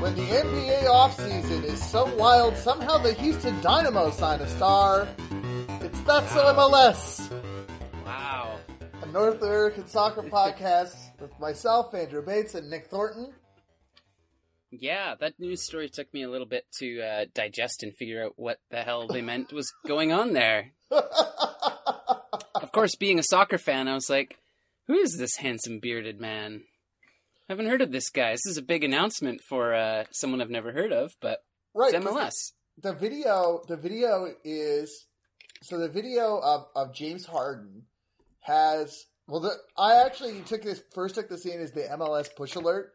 When the NBA offseason is so wild, somehow the Houston Dynamo sign a star. It's That's Wow. MLS, Wow. a North American soccer podcast with myself, Andrew Bates, and Nick Thornton. Yeah, that news story took me a little bit to uh, digest and figure out what the hell they meant was going on there. Of course, being a soccer fan, I was like, who is this handsome bearded man? I haven't heard of this guy. This is a big announcement for uh, someone I've never heard of, but right. it's MLS. The video, the video is so the video of, of James Harden has well. The, I actually took this first took this in as the MLS push alert,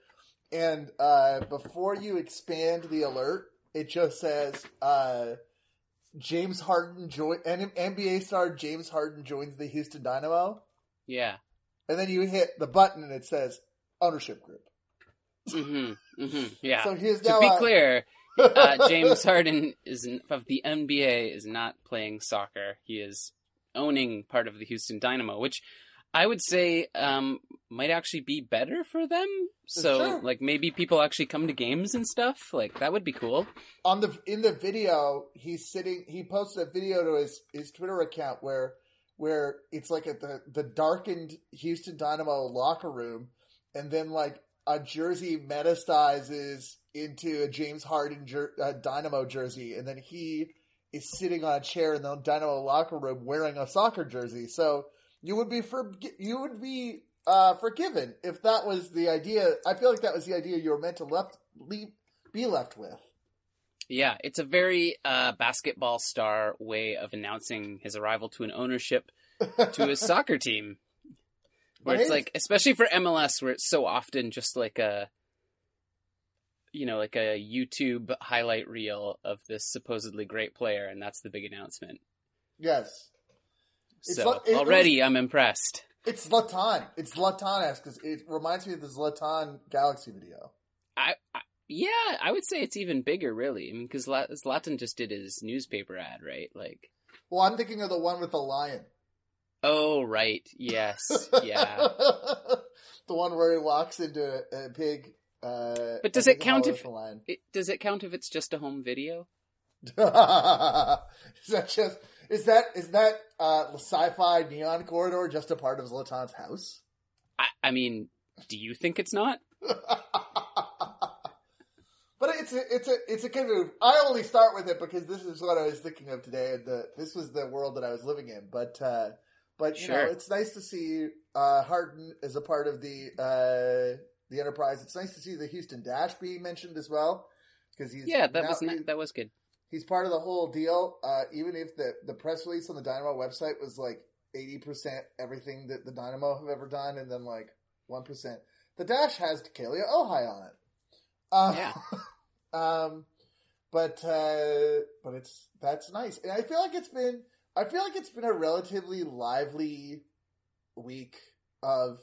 and uh, before you expand the alert, it just says uh, James Harden join NBA star James Harden joins the Houston Dynamo, Yeah. and then you hit the button and it says ownership group. hmm hmm Yeah. So here's to now be uh, clear, uh, James Harden is of the NBA is not playing soccer. He is owning part of the Houston Dynamo, which I would say um, might actually be better for them. So, Sure. like, maybe people actually come to games and stuff. Like, that would be cool. on the in the video he's sitting he posted a video to his his twitter account where where it's like at the the darkened houston dynamo locker room and then like a jersey metastasizes into a james harden jer- uh, dynamo jersey. And then he is sitting on a chair in the dynamo locker room wearing a soccer jersey. So you would be for you would be uh, forgiven if that was the idea. I feel like that was the idea you were meant to left leave, be left with. Yeah, it's a very uh, basketball star way of announcing his arrival to an ownership to his soccer team. Where it's like, especially for MLS, where it's so often just like a, you know, like a YouTube highlight reel of this supposedly great player, and that's the big announcement. Yes. So like- it- it already I'm impressed. It's Zlatan. It's Zlatan-esque because it reminds me of the Zlatan Galaxy video. I, I yeah, I would say it's even bigger, really. I mean, because Zlatan just did his newspaper ad, right? Like, Well, I'm thinking of the one with the lion. Oh right, yes, yeah. the one where he walks into a, a pig. Uh, But does it count if- with. It, does it count if it's just a home video? is that just is that is that uh, sci-fi neon corridor just a part of Zlatan's house? I, I mean, do you think it's not? but it's a, it's a it's a kind of I only start with it because this is what I was thinking of today, and the, this was the world that I was living in. But uh, but you know, it's nice to see uh, Harden as a part of the uh, the enterprise. It's nice to see the Houston Dash be mentioned as well because he's Yeah, that now- was he- that was good. he's part of the whole deal. Uh, even if the the press release on the Dynamo website was like eighty percent everything that the Dynamo have ever done, and then like one percent, the Dash has Dekalia Ohai on it. Uh, Yeah. um, but uh, but it's that's nice, and I feel like it's been I feel like it's been a relatively lively week of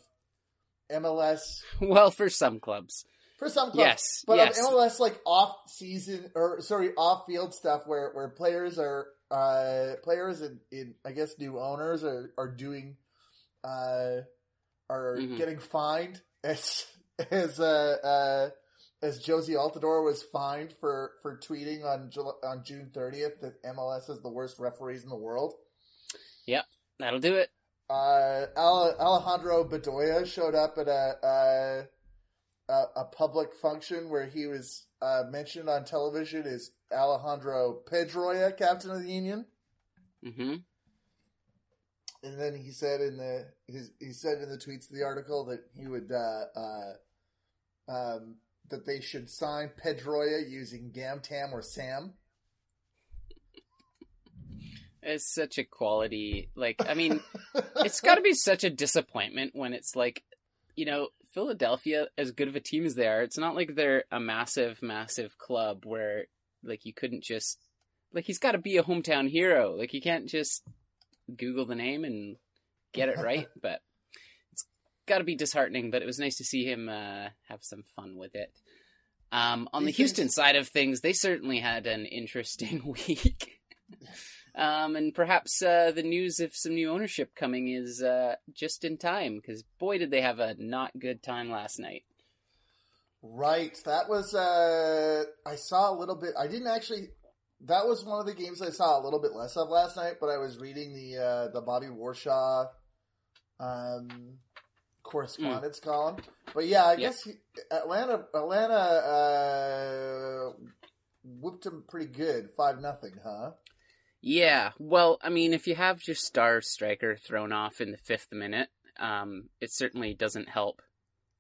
MLS Well, for some clubs, for some clubs. yes, But yes. of MLS like off season or sorry off field stuff where where players are uh players in, in I guess new owners are are doing uh are Mhm. getting fined as as uh uh as Jozy Altidore was fined for for tweeting on Jul- on June 30th that MLS is the worst referees in the world. Yeah, that'll do it. Uh, Ale- Alejandro Bedoya showed up at a, a a a public function where he was uh, mentioned on television as Alejandro Pedroia, captain of the Union, hmm and then he said in the his, he said in the tweets of the article that he would uh, uh, um, that they should sign Pedroia using Gamtam or Sam. It's such a quality. Like, I mean, it's got to be such a disappointment when it's like, you know, Philadelphia, as good of a team as they are, it's not like they're a massive, massive club where like you couldn't just like he's got to be a hometown hero. Like you can't just Google the name and get it right. but got to be disheartening. But it was nice to see him uh, have some fun with it. Um, on the Houston side of things, they certainly had an interesting week. Um, and perhaps uh, the news of some new ownership coming is uh, just in time because boy, did they have a not good time last night. Right. That was uh I saw a little bit I didn't actually that was one of the games I saw a little bit less of last night, but I was reading the uh the Bobby Warshaw um correspondence mm. column. But yeah, I guess he, Atlanta Atlanta uh whooped him pretty good, 5 nothing, huh? Yeah. Well, I mean, if you have your star striker thrown off in the 5th minute, um it certainly doesn't help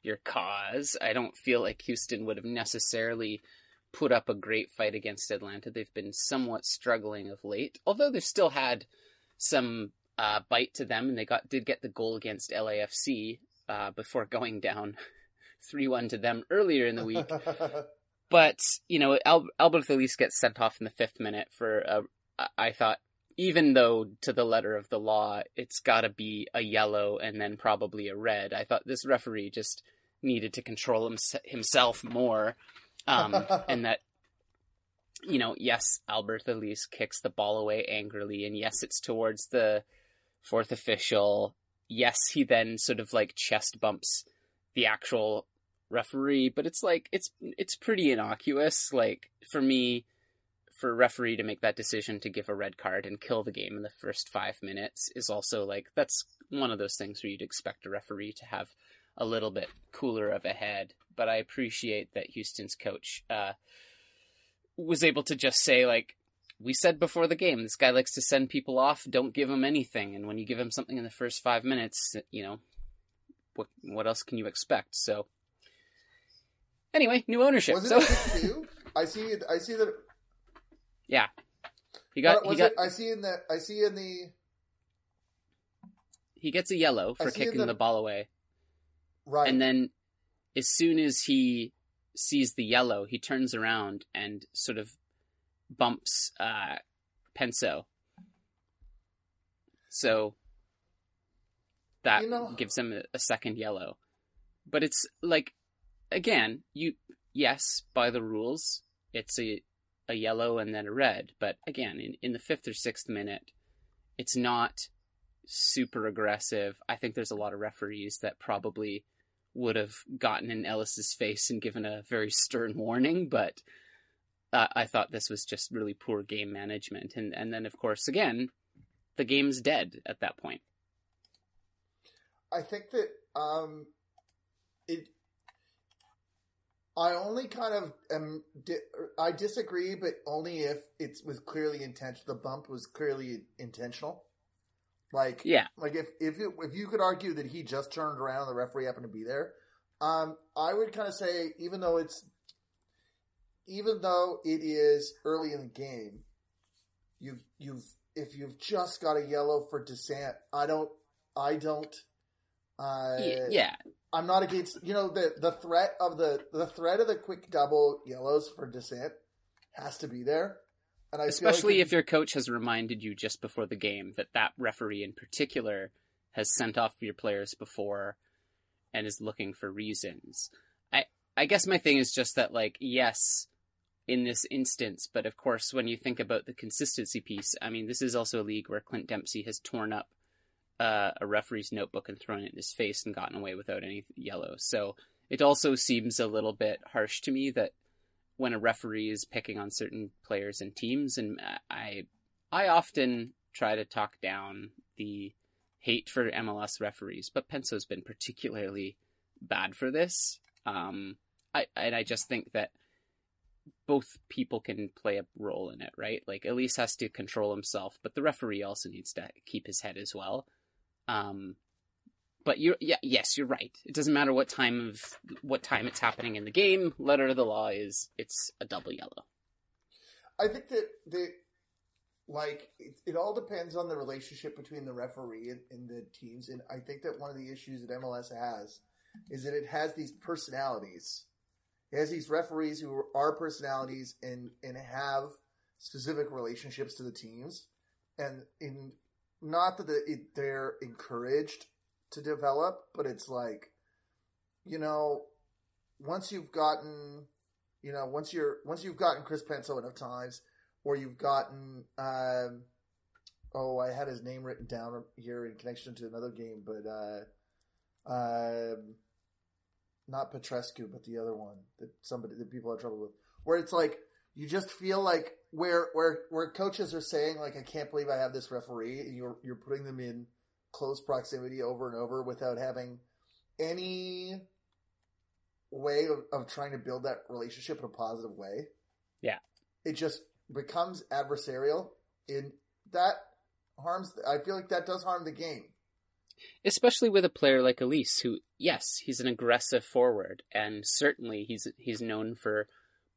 your cause. I don't feel like Houston would have necessarily put up a great fight against Atlanta. They've been somewhat struggling of late, although they've still had some uh, bite to them, and they got did get the goal against LAFC uh, before going down three one to them earlier in the week. but you know, Al- Alberth Elis gets sent off in the fifth minute for a, I thought even though to the letter of the law it's got to be a yellow and then probably a red. I thought this referee just needed to control him, himself more, um, and that you know, yes, Alberth Elis kicks the ball away angrily, and yes, it's towards the fourth official. Yes, he then sort of like chest bumps the actual referee, but it's like it's it's pretty innocuous. Like for me, for a referee to make that decision to give a red card and kill the game in the first five minutes is also like that's one of those things where you'd expect a referee to have a little bit cooler of a head. But I appreciate that Houston's coach uh, was able to just say like we said before the game, this guy likes to send people off. Don't give him anything, and when you give him something in the first five minutes, you know what what else can you expect? So anyway, new ownership. Was so I see. I see that yeah, he got. He got. It, I see in the. I see in the. He gets a yellow for kicking the, the ball away. Right, and then as soon as he sees the yellow, he turns around and sort of bumps uh, Penso. So that you know, gives him a, a, second yellow. But it's like again, you yes, by the rules, it's a a yellow and then a red. But again, in, in the fifth or sixth minute, it's not super aggressive. I think there's a lot of referees that probably would have gotten in Elis's face and given a very stern warning, but uh, I thought this was just really poor game management. And and then of course again, the game's dead at that point. I think that um, it I only kind of am. I disagree, but only if it was clearly intentional. The bump was clearly intentional. Like, yeah, like if if it, if you could argue that he just turned around and the referee happened to be there, um, I would kind of say even though it's even though it is early in the game, you you've if you've just got a yellow for dissent, I don't I don't. Uh, yeah, I'm not against you know the the threat of the the threat of the quick double yellows for dissent has to be there. And I especially like if your coach has reminded you just before the game that that referee in particular has sent off your players before and is looking for reasons. I I guess my thing is just that like yes in this instance, but of course when you think about the consistency piece, I mean this is also a league where Clint Dempsey has torn up uh, a referee's notebook and thrown it in his face and gotten away without any yellow. So it also seems a little bit harsh to me that when a referee is picking on certain players and teams, and I, I often try to talk down the hate for MLS referees, but Penso's been particularly bad for this. Um, I and I just think that both people can play a role in it, right? Like Elis has to control himself, but the referee also needs to keep his head as well. Um, but you're yeah yes you're right. It doesn't matter what time of what time it's happening in the game. Letter of the law is it's a double yellow. I think that the like it, it all depends on the relationship between the referee and, and the teams, and I think that one of the issues that MLS has is that it has these personalities. It has these referees who are personalities and and have specific relationships to the teams, and in not that it, they're encouraged to develop, but it's like, you know, once you've gotten, you know, once you're once you've gotten Chris Penso enough times, or you've gotten, um, oh, I had his name written down here in connection to another game, but uh, um, not Petrescu, but the other one that somebody that people have trouble with, where it's like you just feel like where where where coaches are saying like I can't believe I have this referee, and you're you're putting them in close proximity over and over without having any way of, of trying to build that relationship in a positive way. Yeah. It just becomes adversarial and that harms I feel like that does harm the game. Especially with a player like Elis, who yes, he's an aggressive forward, and certainly he's he's known for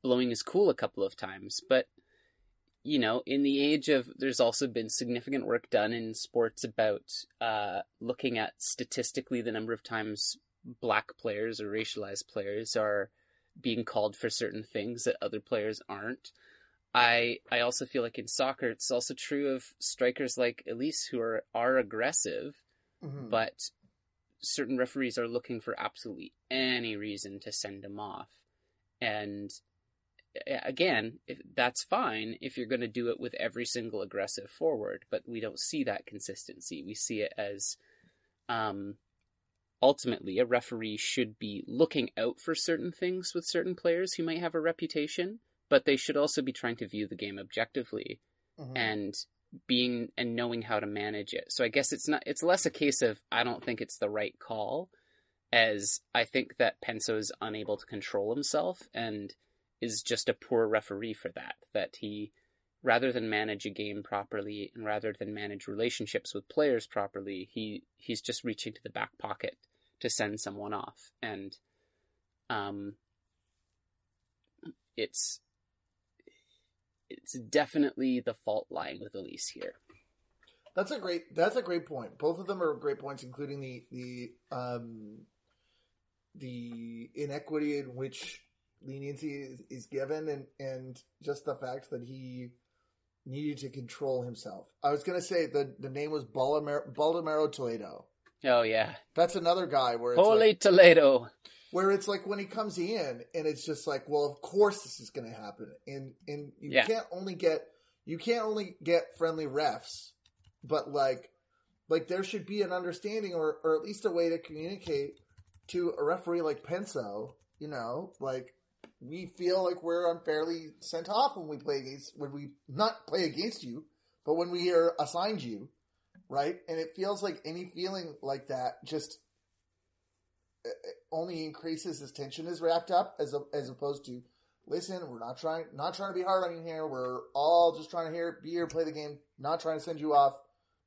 blowing his cool a couple of times, but you know, in the age of, there's also been significant work done in sports about uh, looking at statistically the number of times black players or racialized players are being called for certain things that other players aren't. I I also feel like in soccer it's also true of strikers like Elis who are are aggressive, Mhm. but certain referees are looking for absolutely any reason to send him off. And again, if, that's fine if you're going to do it with every single aggressive forward, but we don't see that consistency. We see it as um, ultimately a referee should be looking out for certain things with certain players who might have a reputation, but they should also be trying to view the game objectively Mhm. and being and knowing how to manage it. So I guess it's not it's less a case of I don't think it's the right call as I think that Penso is unable to control himself and is just a poor referee for that. That he rather than manage a game properly and rather than manage relationships with players properly, he he's just reaching to the back pocket to send someone off. And um it's it's definitely the fault lying with Elis here. That's a great. That's a great point. Both of them are great points, including the the um, the inequity in which leniency is, is given, and and just the fact that he needed to control himself. I was going to say the the name was Baldomero, Baldomero Toledo. Oh yeah, That's another guy where it's Holy like, Toledo. Where it's like when he comes in and it's just like, well, of course this is going to happen, and and you Yeah. can't only get you can't only get friendly refs, but like like there should be an understanding or or at least a way to communicate to a referee like Penso, you know, like we feel like we're unfairly sent off when we play against when we not play against you, but when we are assigned you, right? And it feels like any feeling like that just only increases as tension is wrapped up as a, as opposed to listen we're not trying not trying to be hard on you here we're all just trying to hear be here play the game not trying to send you off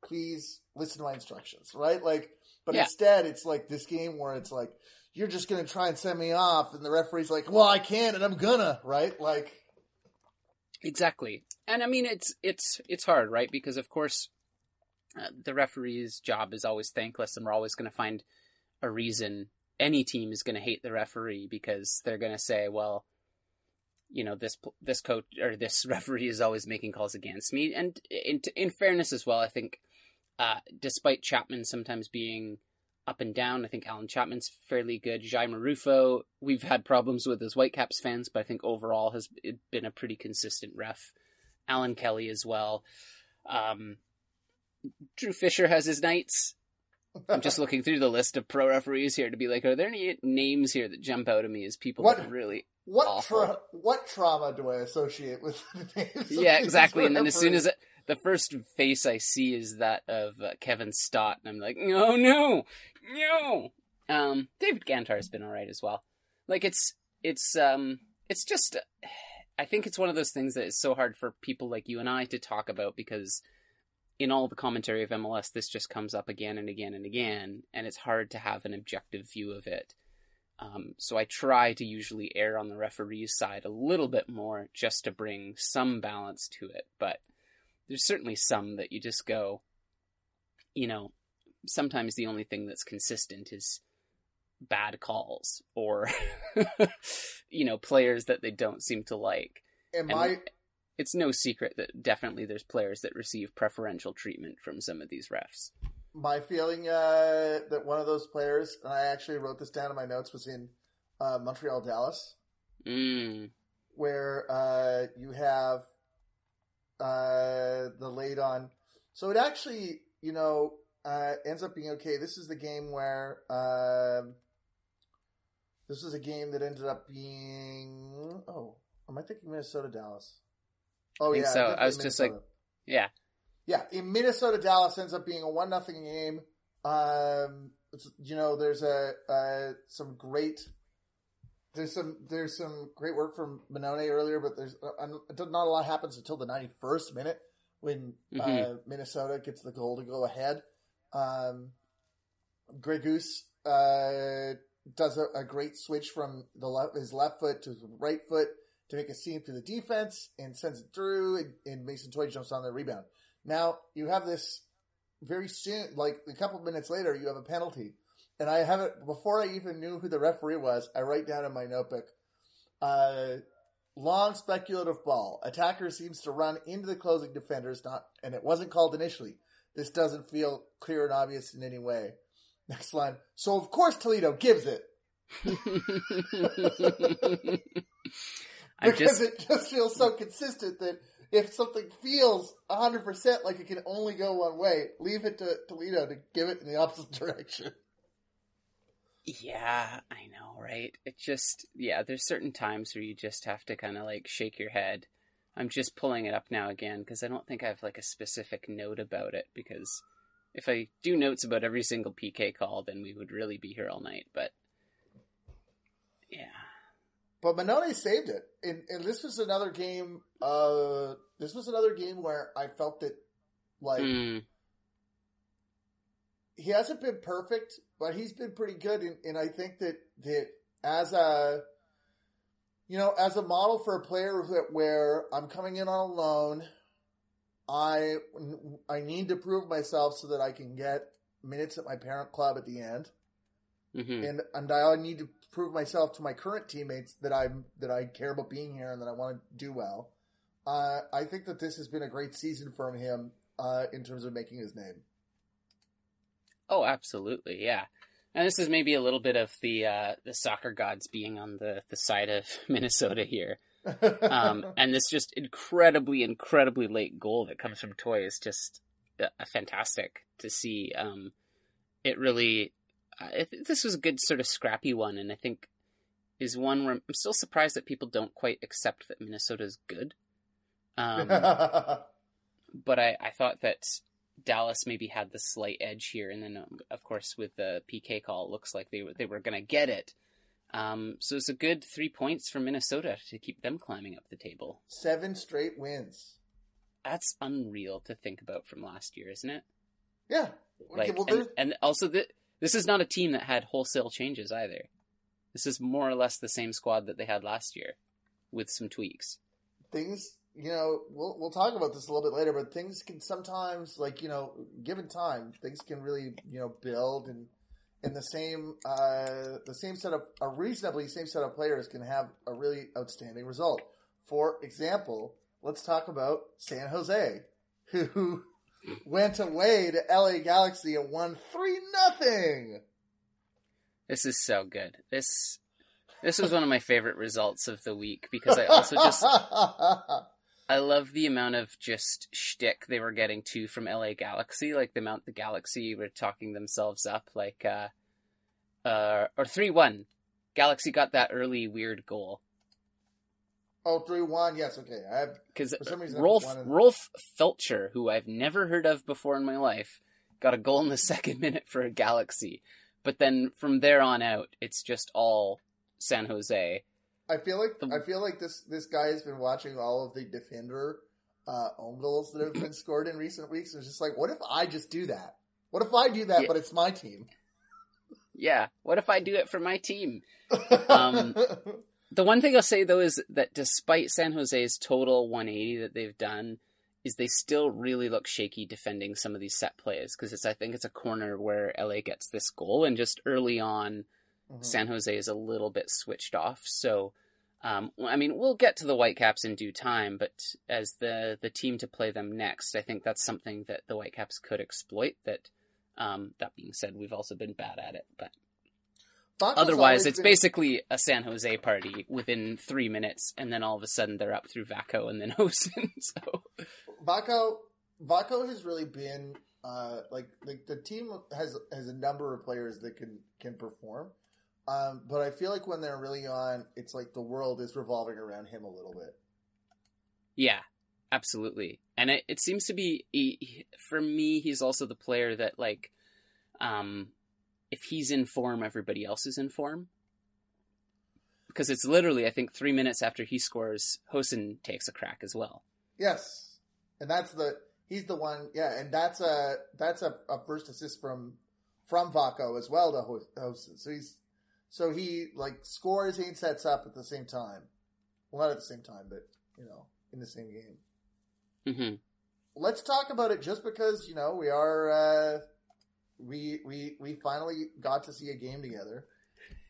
please listen to my instructions right like but Yeah. instead it's like this game where it's like you're just gonna try and send me off and the referee's like well i can and i'm gonna right like Exactly. And I mean it's it's it's hard, right? Because of course uh, the referee's job is always thankless and we're always going to find a reason any team is going to hate the referee because they're going to say, well, you know, this this coach or this referee is always making calls against me. And in in fairness as well, I think uh, despite Chapman sometimes being up and down, I think Allen Chapman's fairly good. Jair Marrufo, we've had problems with as Whitecaps fans, but I think overall has been a pretty consistent ref. Alan Kelly as well. Um, Drew Fischer has his nights. I'm just looking through the list of pro referees here to be like, are there any names here that jump out at me as people What- that are really what tra- what trauma do i associate with the names yeah, exactly. And then as soon as it, the first face I see is that of uh, Kevin Stott, and I'm like, no, no, no. Um, David Gantar's been all right as well. Like it's it's um it's just I think it's one of those things that is so hard for people like you and I to talk about because in all the commentary of MLS, this just comes up again and again and again, and it's hard to have an objective view of it. Um, so I try to usually err on the referee's side a little bit more just to bring some balance to it. But there's certainly some that you just go, you know, sometimes the only thing that's consistent is bad calls or, you know, players that they don't seem to like. am And i it's no secret that definitely there's players that receive preferential treatment from some of these refs. my feeling uh, that one of those players, and I actually wrote this down in my notes, was in uh, Montreal Dallas, Mm, where uh, you have uh, the late on. So it actually, you know, uh, ends up being okay. This is the game where um, This was a game that ended up being. Oh, am I thinking Minnesota Dallas? Oh yeah, so. I was just like- Yeah. yeah, in Minnesota, Dallas ends up being a one nothing game. Um, you know, there's a uh, some great. There's some there's some great work from Mannone earlier, but there's uh, not a lot happens until the 91st minute when uh, Mhm. Minnesota gets the goal to go ahead. Um, Greguš uh, does a, a great switch from the left, his left foot to his right foot to make a seam through the defense and sends it through, and, and Mason Toye jumps on the rebound. Now you have this very soon, like a couple minutes later, you have a penalty, and I have it before I even knew who the referee was. I write down in my notebook, uh, long speculative ball. Attacker seems to run into the closing defenders, not, and it wasn't called initially. This doesn't feel clear and obvious in any way. Next line. So of course Toledo gives it I because just it just feels so consistent that if something feels 100% like it can only go one way, leave it to Toledo to give it in the opposite direction. Yeah, I know, right? It just yeah, there's certain times where you just have to kind of like shake your head. I'm just pulling it up now again because I don't think I have like a specific note about it because if I do notes about every single PK call, then we would really be here all night. But yeah, But Mannone saved it, and, and this was another game. Uh, this was another game where I felt that, like, Mm, he hasn't been perfect, but he's been pretty good. And, and I think that that as a, you know, as a model for a player where I'm coming in on a loan, I I need to prove myself so that I can get minutes at my parent club at the end. mhm. and and I need to prove myself to my current teammates that I'm that I care about being here and that I want to do well. Uh, I think that this has been a great season for him uh, in terms of making his name. Oh, absolutely, yeah. And this is maybe a little bit of the uh, the soccer gods being on the the side of Minnesota here. um, and this just incredibly, incredibly late goal that comes from Toye is just uh, fantastic to see. Um, it really, I think this was a good sort of scrappy one, and I think is one where I'm still surprised that people don't quite accept that Minnesota is good. Um, but I, I thought that Dallas maybe had the slight edge here, and then um, of course with the PK call, it looks like they were they were going to get it. Um, so it's a good three points for Minnesota to keep them climbing up the table. Seven straight wins. That's unreal to think about from last year, isn't it? Yeah. Like, okay, well, and, and also th- this is not a team that had wholesale changes either. This is more or less the same squad that they had last year, with some tweaks. things. You know, we'll we'll talk about this a little bit later, but things can sometimes, like you know, given time, things can really you know build and and the same uh, the same set of a reasonably same set of players can have a really outstanding result. For example, let's talk about San Jose, who went away to LA Galaxy and won three nothing. This is so good. This this was one of my favorite results of the week because I also just I love the amount of just shtick they were getting too from LA Galaxy, like the amount the Galaxy were talking themselves up, like uh, uh, or three one. Galaxy got that early weird goal oh, three one. Yes, okay. I have because For some reason, Rolf Rolf Feltscher, who I've never heard of before in my life, got a goal in the second minute for a Galaxy, but then from there on out, it's just all San Jose. I feel like The- I feel like this this guy has been watching all of the defender uh, own goals that have been scored in recent weeks. And it's just like, what if I just do that? What if I do that, Yeah. but it's my team? Yeah, what if I do it for my team? Um, The one thing I'll say though is that despite San Jose's total 180 that they've done, is they still really look shaky defending some of these set plays because it's I think it's a corner where LA gets this goal and just early on Mhm. San Jose is a little bit switched off. So, um, I mean, we'll get to the Whitecaps in due time, but as the the team to play them next, I think that's something that the Whitecaps could exploit. That um, that being said, we've also been bad at it, but Otherwise, it's been- basically a San Jose party within three minutes, and then all of a sudden they're up through Vako and then Hoesen. so, Vako. Vako has really been uh, like like the team has has a number of players that can can perform. Um, but I feel like when they're really on, it's like the world is revolving around him a little bit. Yeah, absolutely. And it, it seems to be he, for me, he's also the player that like, um, if he's in form, everybody else is in form. Because it's literally, I think, three minutes after he scores, Hoesen takes a crack as well. Yes, and that's the he's the one. Yeah, and that's a that's a, a first assist from from Vako as well to Hoesen. So he's so he like scores and sets up at the same time. Well, not at the same time, but you know, in the same game. Mm-hmm. Let's talk about it just because you know we are uh, we we we finally got to see a game together.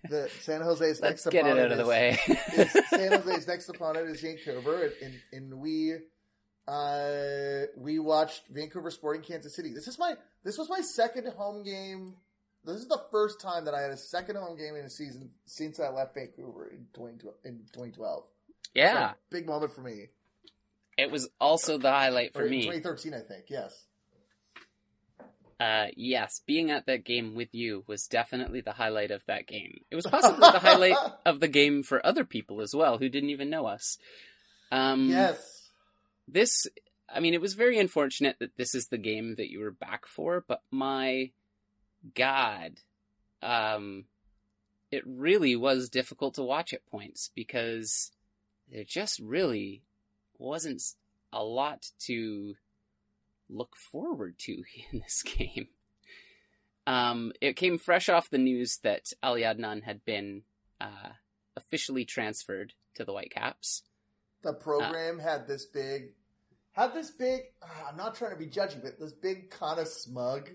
The San Jose's next get it opponent out of the is- way. is San Jose's next opponent is Vancouver, and, and we uh, we watched Vancouver Sporting Kansas City. This is my this was my second home game. This is the first time that I had a second home game in a season since I left Vancouver in 2012. In 2012, yeah, So, big moment for me. it was also the highlight for me. 2013, I think. Yes. Uh, yes, being at that game with you was definitely the highlight of that game. It was possibly the highlight of the game for other people as well who didn't even know us. Um, yes. this, I mean, it was very unfortunate that this is the game that you were back for, but my God, um, it really was difficult to watch at points because there just really wasn't a lot to look forward to in this game. Um, it came fresh off the news that Ali Adnan had been uh, officially transferred to the Whitecaps. The program had this big, had this big. ah, I'm not trying to be judgy, but this big kind of smug,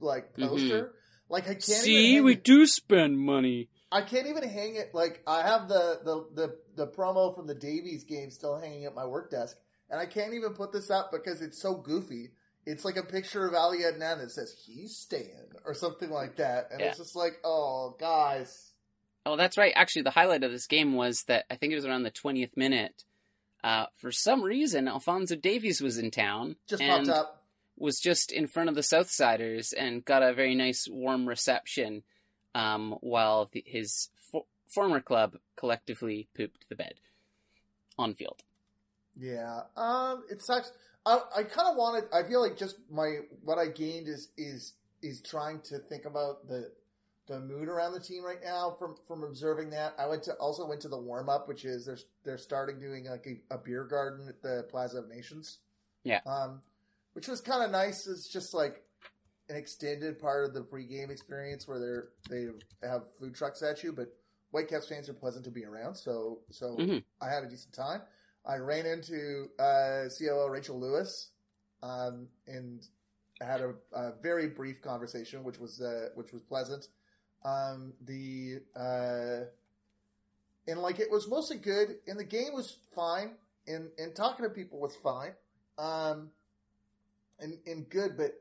like poster. Like I can't. Mm-hmm. See, hang we it- do spend money. I can't even hang it. Like I have the the the the promo from the Davies game still hanging at my work desk, and I can't even put this up because it's so goofy. It's like a picture of Ali Adnan that says he's staying or something like that, and it's just like, oh, guys. Oh, that's right. Actually, the highlight of this game was that I think it was around the 20th minute. Uh, for some reason, Alfonso Davies was in town Just and popped up. was just in front of the Southsiders and got a very nice, warm reception. Um, while the, his fo- former club collectively pooped the bed on field. Yeah, um, it sucks. I, I kind of wanted. I feel like just my what I gained is is is trying to think about the the mood around the team right now from from observing that. I went to also went to the warm up, which is they're they're starting doing like a, a beer garden at the Plaza of Nations. Yeah. um, which was kind of nice. It's just like an extended part of the pregame experience where they're they have food trucks at you, but Whitecaps fans are pleasant to be around. So so Mhm. I had a decent time. I ran into uh, COO Rachel Lewis, um, and had a, a very brief conversation, which was uh, which was pleasant. Um, the uh, and like it was mostly good, and the game was fine, and and talking to people was fine, um, and and good, but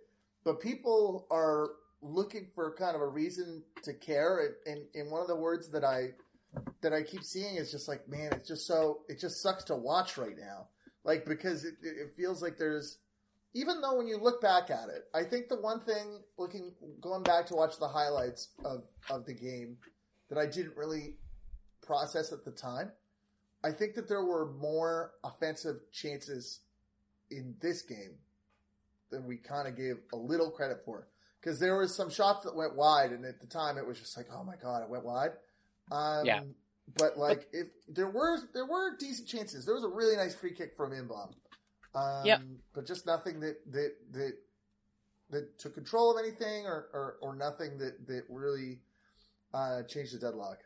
but people are looking for kind of a reason to care, and and, and one of the words that I that I keep seeing is just like, man, it's just so it just sucks to watch right now. Like because it, it feels like there's even though when you look back at it, I think the one thing looking going back to watch the highlights of of the game that I didn't really process at the time, I think that there were more offensive chances in this game than we kind of gave a little credit for. Because there was some shots that went wide, and at the time it was just like, oh my god, it went wide. Um, Yeah. But like, if there were there were decent chances. There was a really nice free kick from In-beom. Um, Yep. But just nothing that that that that took control of anything, or or, or nothing that that really uh, changed the deadlock.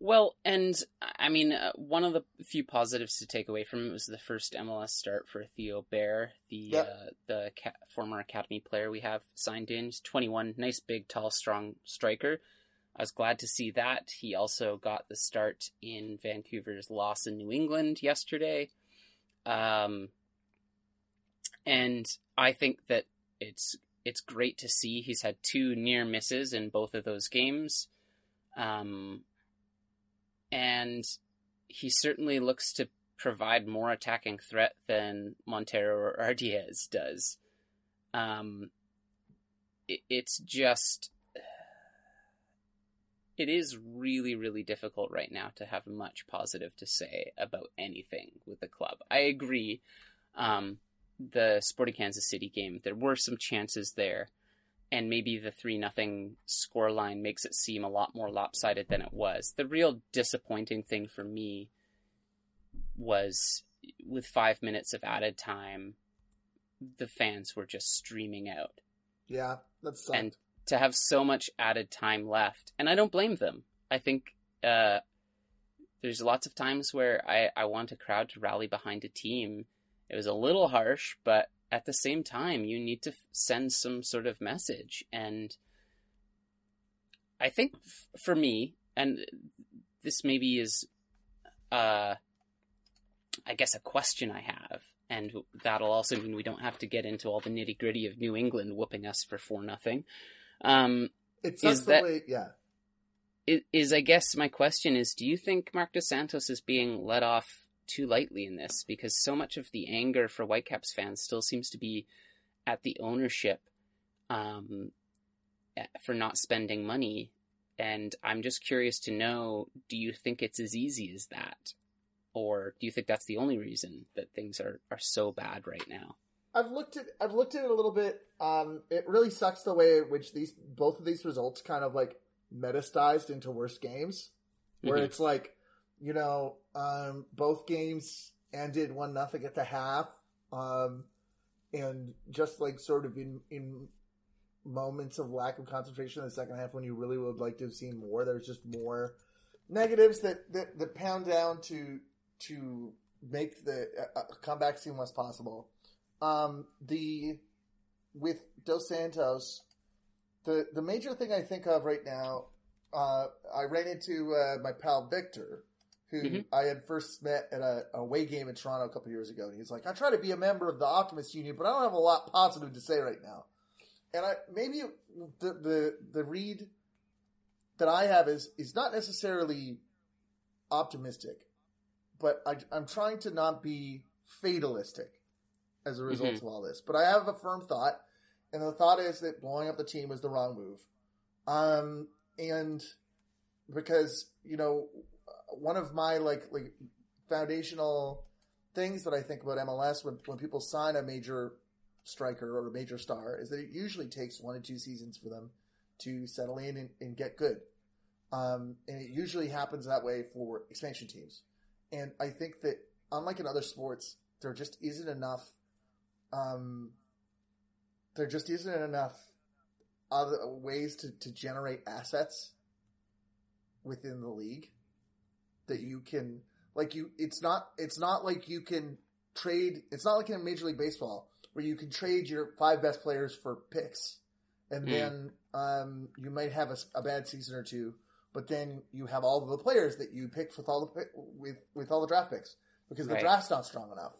Well, and I mean, uh, one of the few positives to take away from it was the first MLS start for Theo Bair, the Yep. uh, the ca- former academy player we have signed in. He's 21, nice, big, tall, strong striker. I was glad to see that. He also got the start in Vancouver's loss in New England yesterday. Um, and I think that it's it's great to see he's had two near misses in both of those games. Um, and he certainly looks to provide more attacking threat than Montero or Ardaiz does. Um, it, it's just it is really, really difficult right now to have much positive to say about anything with the club. I agree. Um, the Sporting Kansas City game, there were some chances there, and maybe the three nothing score line makes it seem a lot more lopsided than it was. The real disappointing thing for me was with five minutes of added time, the fans were just streaming out. Yeah, that's sucked. And to have so much added time left, and I don't blame them. I think uh, there's lots of times where I, I want a crowd to rally behind a team. It was a little harsh, but at the same time, you need to f- send some sort of message. And I think f- for me, and this maybe is, uh, I guess, a question I have, and that'll also mean we don't have to get into all the nitty gritty of New England whooping us for four nothing. Um, it's is the that- way, yeah. is, is I guess my question is, do you think Marc Dos Santos is being let off too lightly in this? Because so much of the anger for Whitecaps fans still seems to be at the ownership um, eh, for not spending money. And I'm just curious to know, do you think it's as easy as that? Or do you think that's the only reason that things are, are so bad right now? I've looked at I've looked at it a little bit. Um, it really sucks the way in which these both of these results kind of like metastized into worse games, where Mhm. it's like, you know, um, both games ended one nothing at the half, um, and just like sort of in in moments of lack of concentration in the second half when you really would like to have seen more. There's just more negatives that that, that pound down to to make the uh, comeback seem less possible. Um, the with Dos Santos, the the major thing I think of right now, uh, I ran into uh, my pal Victor, who Mhm. I had first met at a a away game in Toronto a couple years ago, and he's like, "I try to be a member of the Optimist Union, but I don't have a lot positive to say right now." And I maybe the the the read that I have is is not necessarily optimistic, but I, I'm trying to not be fatalistic as a result Mhm. of all this. But I have a firm thought, and the thought is that blowing up the team was the wrong move. Um, and because you know, one of my like like foundational things that I think about MLS when when people sign a major striker or a major star is that it usually takes one to two seasons for them to settle in and, and get good. Um, and it usually happens that way for expansion teams. And I think that unlike in other sports, there just isn't enough. Um, there just isn't enough other ways to, to generate assets within the league that you can like you. It's not. It's not like you can trade. It's not like in Major League Baseball where you can trade your five best players for picks, and Mm. then um, you might have a bad season or two, but then you have all of the players that you picked with all the with with all the draft picks because the Right. draft's not strong enough.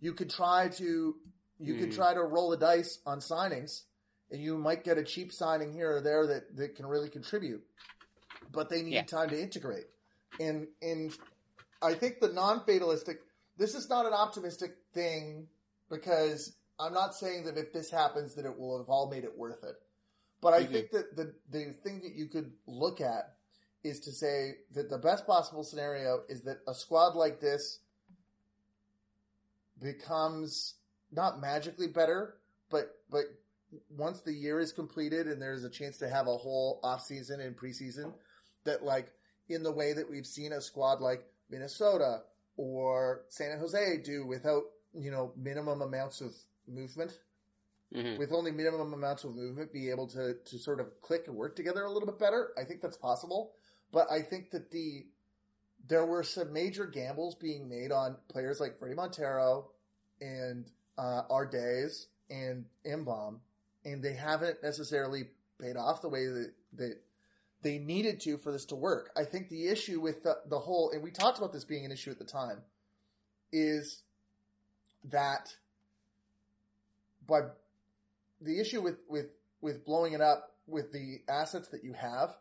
You could try to you could Mm. try to roll the dice on signings, and you might get a cheap signing here or there that, that can really contribute, but they need Yeah. time to integrate. And and I think the non fatalistic. This is not an optimistic thing because I'm not saying that if this happens that it will have all made it worth it. But I Mhm. think that the the thing that you could look at is to say that the best possible scenario is that a squad like this becomes not magically better, but but once the year is completed and there's a chance to have a whole off season and preseason, that like in the way that we've seen a squad like Minnesota or San Jose do without you know minimum amounts of movement, Mhm. with only minimum amounts of movement, be able to to sort of click and work together a little bit better. I think that's possible, but I think that the there were some major gambles being made on players like Fredy Montero and uh, days and In-beom, and they haven't necessarily paid off the way that, that they needed to for this to work. I think the issue with the, the whole, and we talked about this being an issue at the time, is that by the issue with, with, with blowing it up with the assets that you have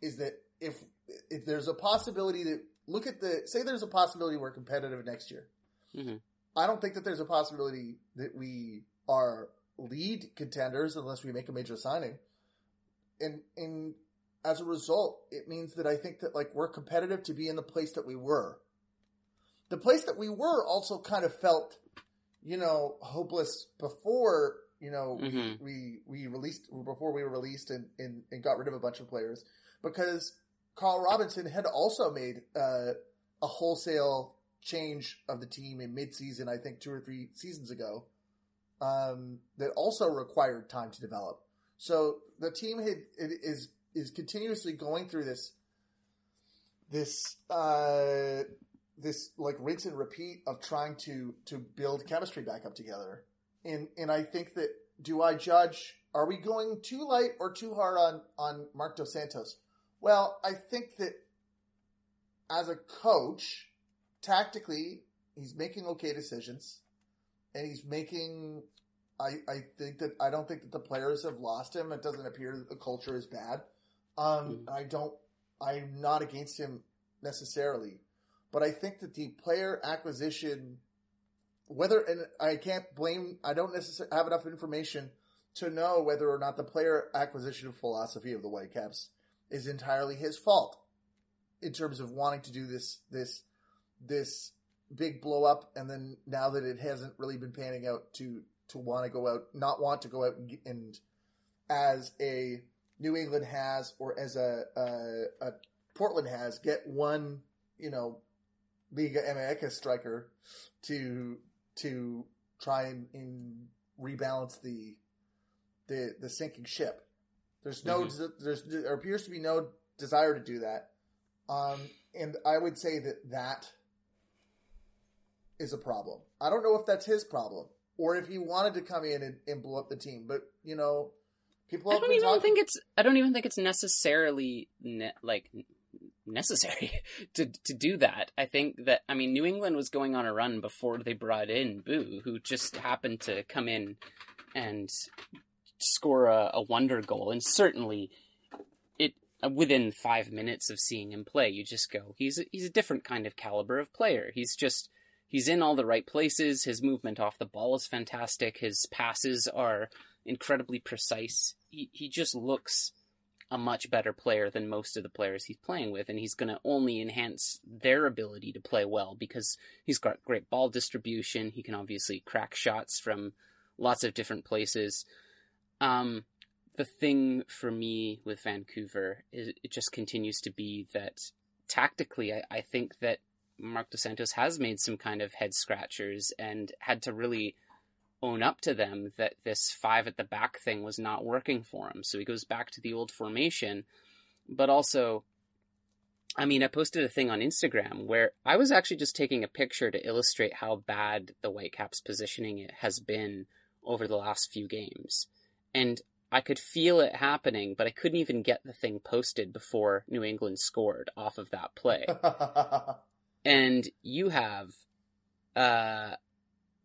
is that if if there's a possibility that look at the say there's a possibility we're competitive next year. Mhm. I don't think that there's a possibility that we are lead contenders unless we make a major signing. And and as a result, it means that I think that like we're competitive to be in the place that we were. The place that we were also kind of felt, you know, hopeless before you know Mhm. we, we we released before we were released and, and and got rid of a bunch of players because Carl Robinson had also made uh, a wholesale change of the team in mid-season, I think two or three seasons ago, um, that also required time to develop. So the team had, is is continuously going through this this uh, this like rinse and repeat of trying to to build chemistry back up together. And and I think that do I judge are we going too light or too hard on on Marc Dos Santos? Well, I think that as a coach, tactically, he's making okay decisions, and he's making. I I think that I don't think that the players have lost him. It doesn't appear that the culture is bad. Um, Mhm. I don't. I'm not against him necessarily, but I think that the player acquisition, whether and I can't blame. I don't necessarily have enough information to know whether or not the player acquisition philosophy of the Whitecaps is entirely his fault in terms of wanting to do this this this big blow up and then now that it hasn't really been panning out to to want to go out not want to go out and, and as a New England has or as a, a, a Portland has get one you know Liga MX striker to to try and, and rebalance the the the sinking ship. There's no Mhm. there's there appears to be no desire to do that. Um, and I would say that that is a problem. I don't know if that's his problem or if he wanted to come in and, and blow up the team, but you know, people I don't even talking. think it's. I don't even think it's necessarily ne- like necessary to to do that. I think that I mean New England was going on a run before they brought in Bou, who just happened to come in and score a, a wonder goal, and certainly it uh, within five minutes of seeing him play, you just go, he's a, he's a different kind of caliber of player. He's just he's in all the right places. His movement off the ball is fantastic. His passes are incredibly precise. He he just looks a much better player than most of the players he's playing with, and he's going to only enhance their ability to play well because he's got great ball distribution. He can obviously crack shots from lots of different places. Um, the thing for me with Vancouver is it just continues to be that tactically, I, I think that Marc Dos Santos has made some kind of head scratchers and had to really own up to them that this five at the back thing was not working for him. So he goes back to the old formation, but also, I mean, I posted a thing on Instagram where I was actually just taking a picture to illustrate how bad the Whitecaps positioning has been over the last few games. And I could feel it happening, but I couldn't even get the thing posted before New England scored off of that play and you have uh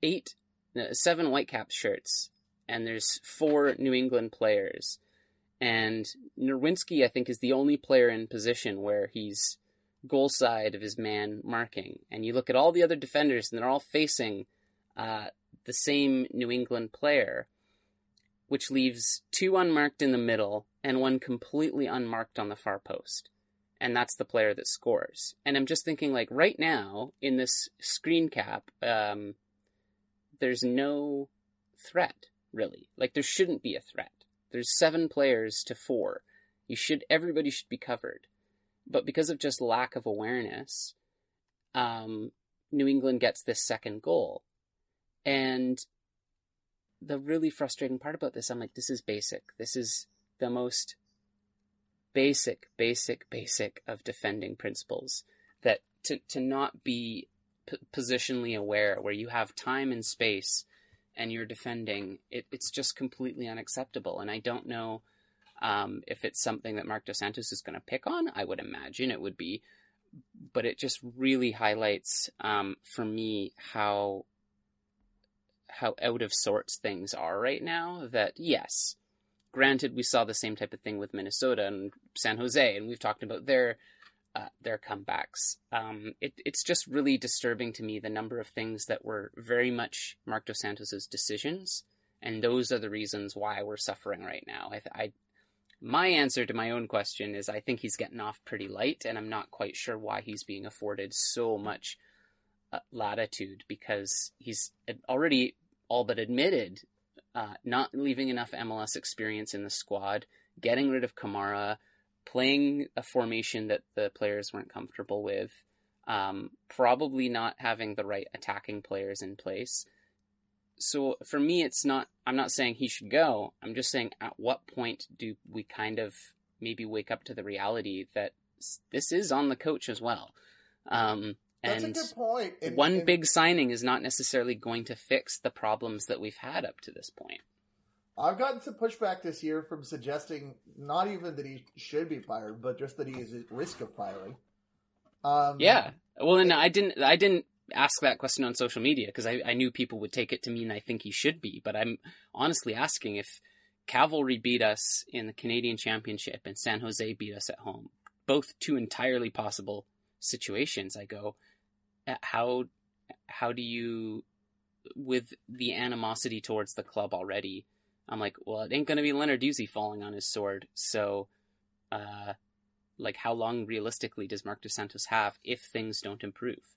eight no, seven whitecaps shirts and there's four new england players and Nerwinski, I think, is the only player in position where he's goal side of his man marking. And you look at all the other defenders, and they're all facing uh, the same New England player, which leaves two unmarked in the middle and one completely unmarked on the far post and that's the player that scores. And I'm just thinking, like, right now in this screen cap, um, there's no threat really. Like, there shouldn't be a threat. There's seven players to four. You should everybody should be covered, but because of just lack of awareness, um, New England gets this second goal, and the really frustrating part about this, I'm like, this is basic. This is the most basic, basic, basic of defending principles. That to to not be p- positionally aware, where you have time and space, and you're defending, it, it's just completely unacceptable. And I don't know um, if it's something that Marc Dos Santos is going to pick on. I would imagine it would be, but it just really highlights um, for me how how out of sorts things are right now. That yes, granted, we saw the same type of thing with Minnesota and San Jose, and we've talked about their uh, their comebacks. Um, it, it's just really disturbing to me the number of things that were very much Marc Dos Santos's decisions, and those are the reasons why we're suffering right now. I, I My answer to my own question is I think he's getting off pretty light, and I'm not quite sure why he's being afforded so much uh, latitude because he's already all but admitted uh, not leaving enough MLS experience in the squad, getting rid of Kamara, playing a formation that the players weren't comfortable with, um, probably not having the right attacking players in place. So for me, it's not, I'm not saying he should go. I'm just saying at what point do we kind of maybe wake up to the reality that this is on the coach as well. Um, That's a good point. And, one and... big signing is not necessarily going to fix the problems that we've had up to this point. I've gotten some pushback this year from suggesting not even that he should be fired, but just that he is at risk of firing. Um, yeah. Well, and I didn't. I didn't ask that question on social media because I, I knew people would take it to mean I think he should be. But I'm honestly asking if Cavalry beat us in the Canadian Championship and San Jose beat us at home, both two entirely possible situations. I go, how how do you, with the animosity towards the club already? I'm like, well, it ain't gonna be Leonard Lenarduzzi falling on his sword. So, uh, like, how long realistically does Marc Dos Santos have if things don't improve?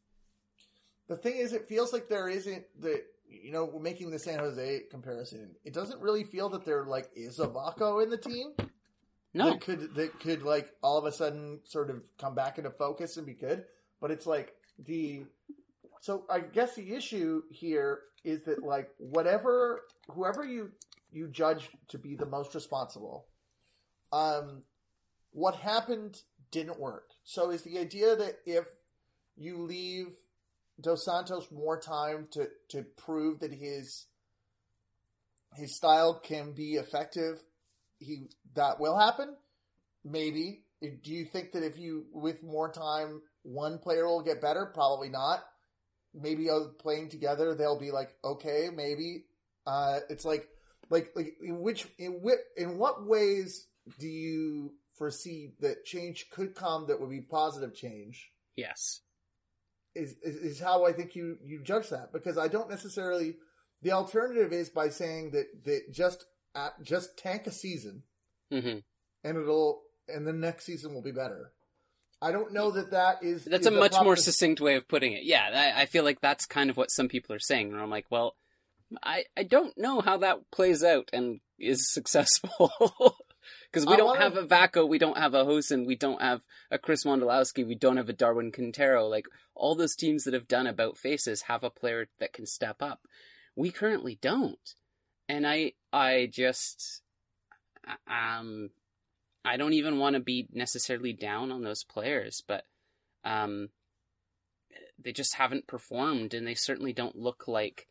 the thing is, it feels like there isn't the you know making the San Jose comparison. It doesn't really feel that there like is a Vako in the team. No, that could that could like all of a sudden sort of come back into focus and be good. But it's like the so I guess the issue here is that like whatever whoever you you judge to be the most responsible, um, what happened didn't work. So is the idea that if you leave Dos Santos more time to to prove that his his style can be effective, he that will happen. Maybe. Do you think that if you with more time, one player will get better? Probably not. Maybe playing together, they'll be like, okay, maybe. Uh, it's like, like, like, in which, in what, in what ways do you foresee that change could come that would be positive change? Yes is, is, is how I think you you judge that because I don't necessarily. The alternative is by saying that that just at, just tank a season, mm-hmm. and it'll and the next season will be better. I don't know that that is. That's is a much proper... more succinct way of putting it. Yeah, I, I, feel like that's kind of what some people are saying. And I'm like, well, I I don't know how that plays out and is successful. Because we I don't wanna... have a Vako, we don't have a Hoesen, we don't have a Chris Wondolowski, we don't have a Darwin Quintero. Like all those teams that have done about faces have a player that can step up. We currently don't. And I I just um I don't even want to be necessarily down on those players, but um they just haven't performed and they certainly don't look like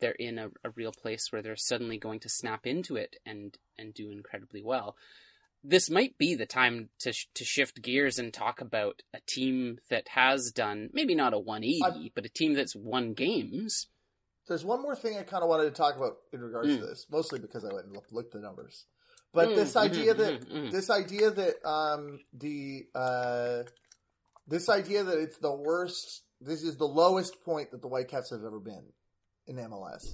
they're in a, a real place where they're suddenly going to snap into it and and do incredibly well. This might be the time to sh- to shift gears and talk about a team that has done maybe not a 180, I, but a team that's won games. There's one more thing I kind of wanted to talk about in regards mm. to this, mostly because I went and looked, looked the numbers. But mm, this idea mm-hmm, that mm-hmm. this idea that um, the uh, this idea that it's the worst, this is the lowest point that the Whitecaps have ever been in MLS,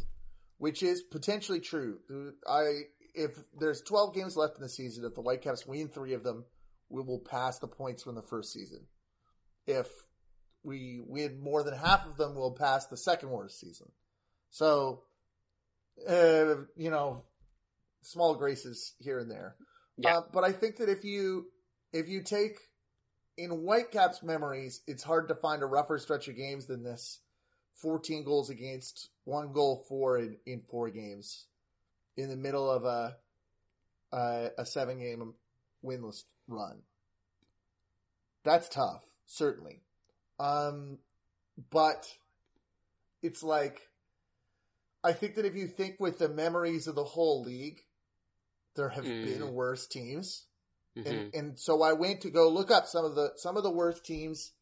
which is potentially true. I if there's 12 games left in the season, if the Whitecaps win three of them, we will pass the points from the first season. If we win more than half of them, we'll pass the second worst season. So, uh, you know, small graces here and there. Yeah. Uh, but I think that if you if you take in Whitecaps memories, it's hard to find a rougher stretch of games than this. 14 goals against, one goal for in, in four games in the middle of a, a, a seven game winless run. That's tough, certainly. Um, but it's like, I think that if you think with the memories of the whole league, there have mm. been worse teams. Mm-hmm. And, and so I went to go look up some of the, some of the worst teams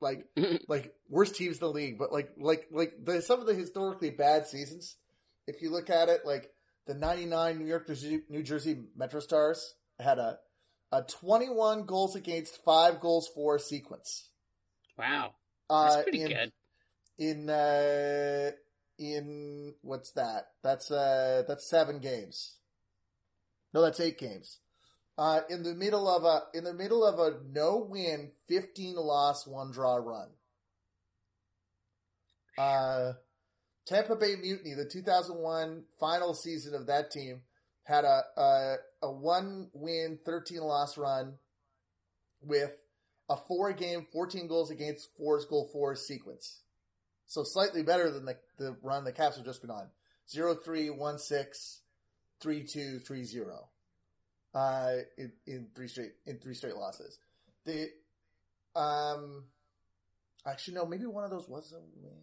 like like worst teams in the league, but like like like the, some of the historically bad seasons. If you look at it, like the '99 New York New Jersey Metro Stars had a a 21 goals against, five goals for sequence. Wow, that's uh, pretty in, good. In uh, in what's that? That's uh that's seven games. No, that's eight games. uh, in the middle of a in the middle of a no win, fifteen loss, one draw run. Uh, Tampa Bay Mutiny, the 2001 final season of that team, had a a, a one win, thirteen loss run with a four game, fourteen goals against, fours goal four sequence. So slightly better than the the run the Caps have just been on. Zero three one six three two three zero. Uh, in, in three straight in three straight losses. The um, actually no, maybe one of those was a win.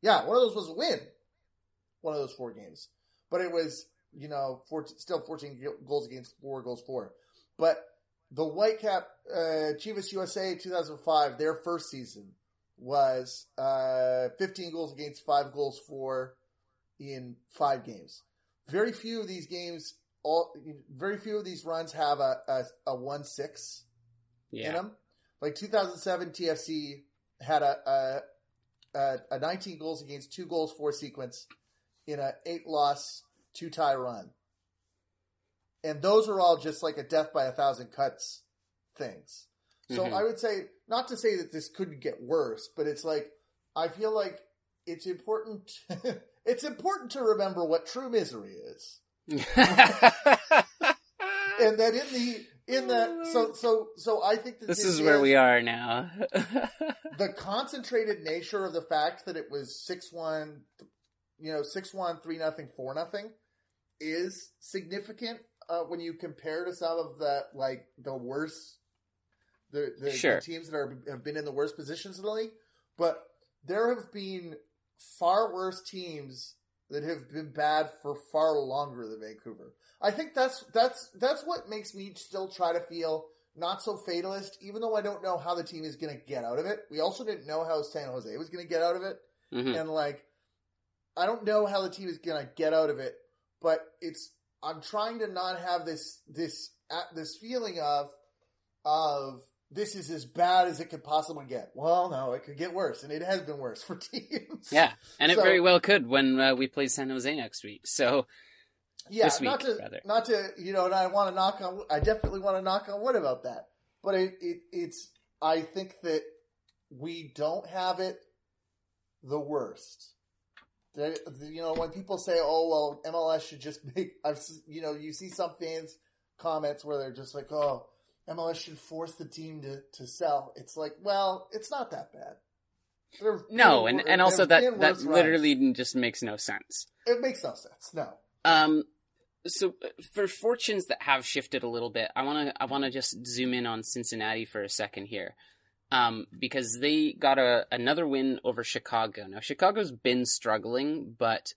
Yeah, one of those was a win. One of those four games, but it was you know 14, still fourteen goals against four goals for. But the Whitecap uh, Chivas USA 2005, their first season was uh, 15 goals against five goals for in five games. Very few of these games, all very few of these runs have a a, a one six Yeah. in them. Like 2007 TFC had a, a, a, a 19 goals against two goals for sequence in a eight loss, two tie run. And those are all just like a death by a thousand cuts things. So Mhm. I would say, not to say that this couldn't get worse, but it's like, I feel like it's important, it's important to remember what true misery is and that in the in the so so so I think that this is where we are now. the concentrated nature of the fact that it was six one, you know, six one three nothing four nothing, is significant uh, when you compare to some of the like the worst the the, Sure. the teams that are have been in the worst positions in the league, but there have been far worse teams that have been bad for far longer than Vancouver. I think that's that's that's what makes me still try to feel not so fatalist, even though I don't know how the team is going to get out of it. We also didn't know how San Jose was going to get out of it, Mhm. and like I don't know how the team is going to get out of it, but it's I'm trying to not have this this this feeling of of this is as bad as it could possibly get. Well, no, it could get worse, and it has been worse for teams. Yeah, and it very well could when uh, we play San Jose next week. So yeah, This not to rather. not to you know, and I want to knock on. I definitely want to knock on wood about that, but it, it it's. I think that we don't have it the worst. You know, when people say, "Oh well, MLS should just make," I've you know, you see some fans comments where they're just like, "Oh, MLS should force the team to to sell." It's like, well, it's not that bad. Have no, and and also that that literally just makes no sense. it makes no sense. No, Um, so for fortunes that have shifted a little bit, I want to I want to just zoom in on Cincinnati for a second here, um, because they got a another win over Chicago. Now Chicago's been struggling, but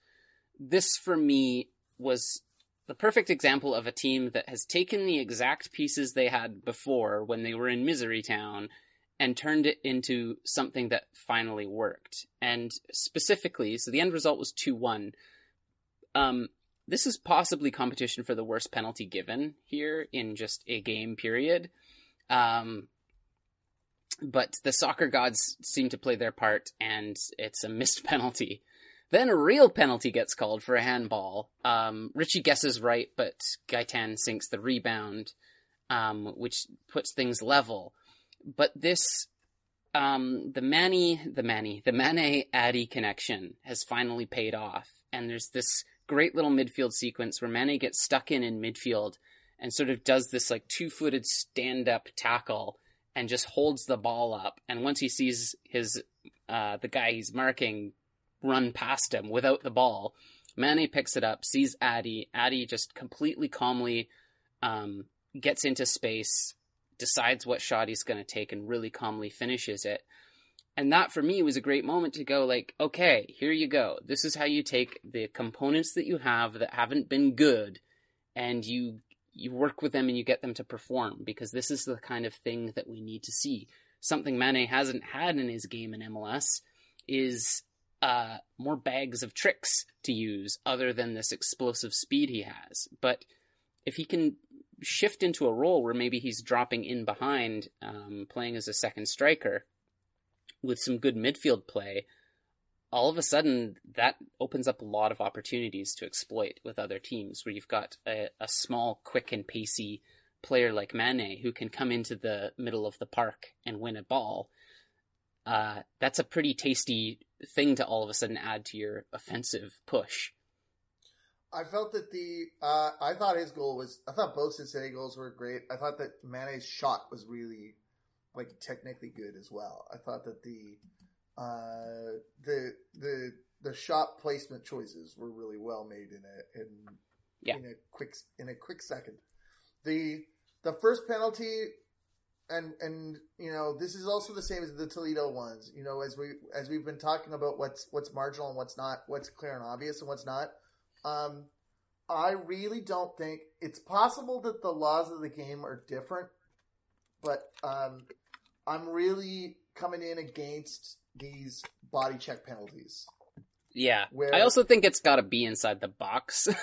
this for me was the perfect example of a team that has taken the exact pieces they had before when they were in Misery Town and turned it into something that finally worked. And specifically, so the end result was 2 1. Um, this is possibly competition for the worst penalty given here in just a game period. Um, but the soccer gods seem to play their part, and it's a missed penalty. Then a real penalty gets called for a handball. Um, Richey guesses right, but Gaitan sinks the rebound, um, which puts things level. But this, um, the Manny, the Manny, the Manneh Adi connection has finally paid off, and there's this great little midfield sequence where Manneh gets stuck in in midfield and sort of does this like two-footed stand-up tackle and just holds the ball up. And once he sees his uh, the guy he's marking run past him without the ball, Manneh picks it up, sees Adi. Adi just completely calmly um, gets into space, decides what shot he's going to take, and really calmly finishes it. And that for me was a great moment to go like, okay, here you go. This is how you take the components that you have that haven't been good, and you you work with them and you get them to perform because this is the kind of thing that we need to see. Something Manneh hasn't had in his game in MLS is uh, more bags of tricks to use other than this explosive speed he has. But if he can shift into a role where maybe he's dropping in behind, um, playing as a second striker with some good midfield play, all of a sudden that opens up a lot of opportunities to exploit with other teams where you've got a, a small, quick, and pacey player like Manneh who can come into the middle of the park and win a ball, uh, that's a pretty tasty thing to all of a sudden add to your offensive push. I felt that the uh, I thought his goal was I thought both Cincinnati goals were great. I thought that Manneh's shot was really like technically good as well. I thought that the uh, the the the shot placement choices were really well made in a in, yeah. in a quick in a quick second. The the first penalty and and you know this is also the same as the Toledo ones. You know as we as we've been talking about what's what's marginal and what's not, what's clear and obvious and what's not. Um, I really don't think it's possible that the laws of the game are different, but um, I'm really coming in against these body check penalties. Yeah, Where- I also think it's got to be inside the box.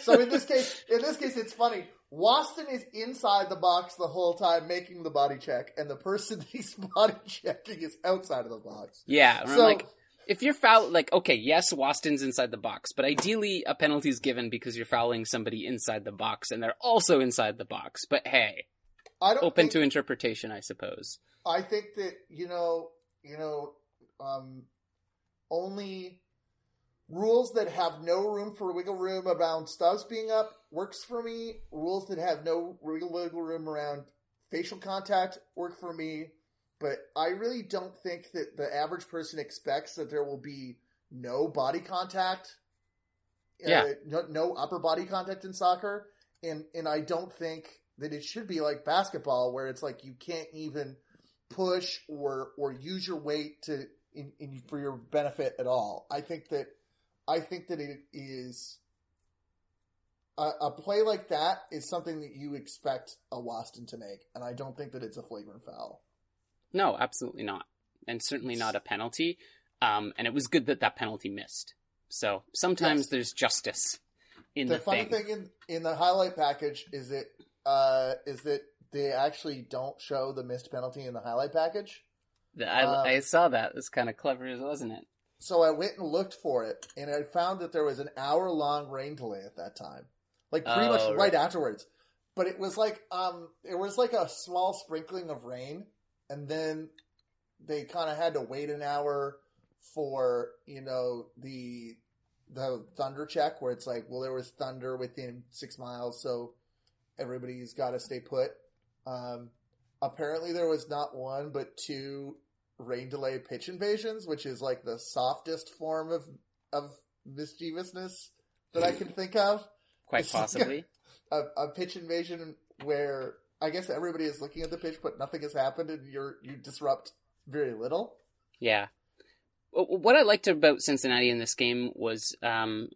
So in this case, in this case, it's funny. Waston is inside the box the whole time making the body check, and the person he's body checking is outside of the box. yeah, So like, if you're foul, like, okay, yes, Waston's inside the box, but ideally a penalty is given because you're fouling somebody inside the box, and they're also inside the box. But hey, I don't open think, to interpretation, I suppose. I think that you know, you know, um, only rules that have no room for wiggle room around stubs being up works for me. Rules that have no wiggle wiggle room around facial contact work for me. But I really don't think that the average person expects that there will be no body contact. uh, Yeah. no, no upper body contact in soccer, and and I don't think that it should be like basketball where it's like you can't even push or or use your weight to in, in for your benefit at all. I think that I think that it is a, a play like that is something that you expect a Waston to make, and I don't think that it's a flagrant foul. No, absolutely not, and certainly not a penalty. Um, and it was good that that penalty missed. So sometimes Yes. there's justice in the the, funny thing. thing in, in the highlight package is that uh, is that they actually don't show the missed penalty in the highlight package. The- I, um, I saw that. It's kind of clever, wasn't it? So I went and looked for it, and I found that there was an hour long rain delay at that time, like pretty Oh, much right right. afterwards. But it was like um, it was like a small sprinkling of rain, and then they kind of had to wait an hour for you know the the thunder check, where it's like, well, there was thunder within six miles, so everybody's got to stay put. Um, apparently, there was not one but two rain delay pitch invasions, which is like the softest form of of mischievousness that I can think of. Quite It's like- possibly. A, a pitch invasion where I guess everybody is looking at the pitch, but nothing has happened, and you're you disrupt very little. Yeah. What I liked about Cincinnati in this game was, um,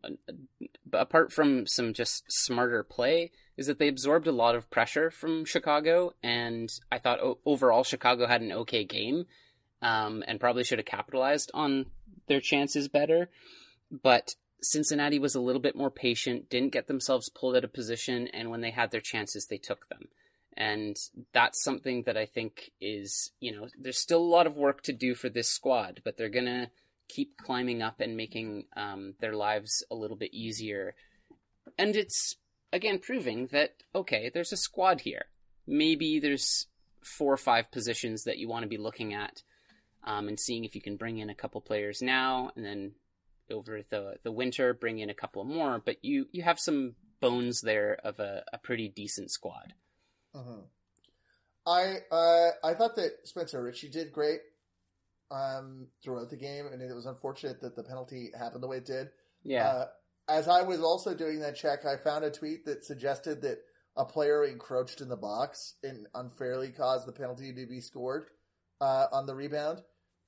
apart from some just smarter play, is that they absorbed a lot of pressure from Chicago, and I thought overall Chicago had an okay game, um, and probably should have capitalized on their chances better. But Cincinnati was a little bit more patient, didn't get themselves pulled out of position, and when they had their chances, they took them. And that's something that I think is, you know, there's still a lot of work to do for this squad, but they're going to keep climbing up and making um, their lives a little bit easier. And it's, again, proving that, okay, there's a squad here. Maybe there's four or five positions that you want to be looking at um, and seeing if you can bring in a couple players now and then over the, the winter bring in a couple more. But you, you have some bones there of a, a pretty decent squad. Mhm. I uh, I thought that Spencer Richey did great um, throughout the game, and it was unfortunate that the penalty happened the way it did. Yeah. Uh, as I was also doing that check, I found a tweet that suggested that a player encroached in the box and unfairly caused the penalty to be scored uh, on the rebound.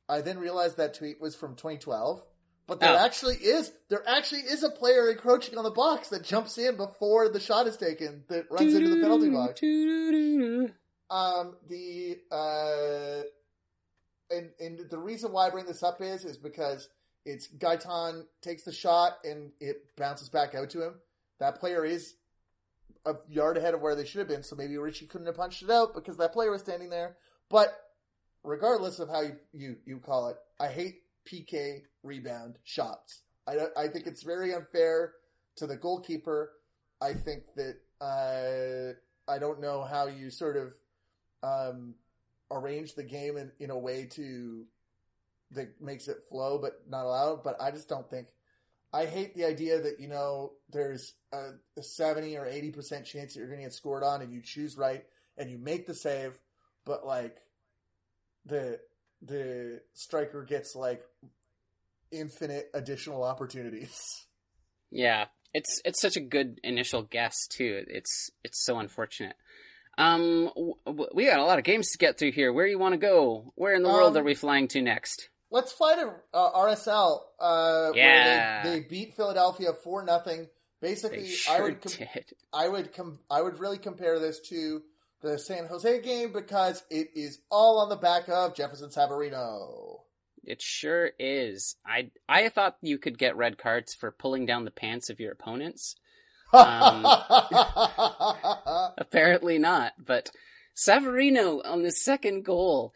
I then realized that tweet was from 2012, but there Oh. actually is there actually is a player encroaching on the box that jumps in before the shot is taken that runs into the penalty box. Um, the uh, and and the reason why I bring this up is is because it's Gaitan takes the shot and it bounces back out to him. That player is a yard ahead of where they should have been, so maybe Richey couldn't have punched it out because that player was standing there. But regardless of how you you, you call it, I hate PK rebound shots. I I think it's very unfair to the goalkeeper. I think that uh, I don't know how you sort of um, arrange the game in, in a way to that makes it flow, but not allow it. But I just don't think. I hate the idea that you know there's a, a seventy or eighty percent chance that you're going to get scored on, and you choose right and you make the save, but like the the striker gets like infinite additional opportunities. Yeah, it's it's such a good initial guess too. It's it's so unfortunate. Um, w- we got a lot of games to get through here. Where do you want to go? Where in the um, world are we flying to next? Let's fly to uh, RSL. Uh, yeah, they, they, beat Philadelphia for nothing. Basically, sure I would com- I would com- I would really compare this to the San Jose game because it is all on the back of Jefferson Savarino. It sure is. I I thought you could get red cards for pulling down the pants of your opponents. Um, apparently not. But Savarino on the second goal.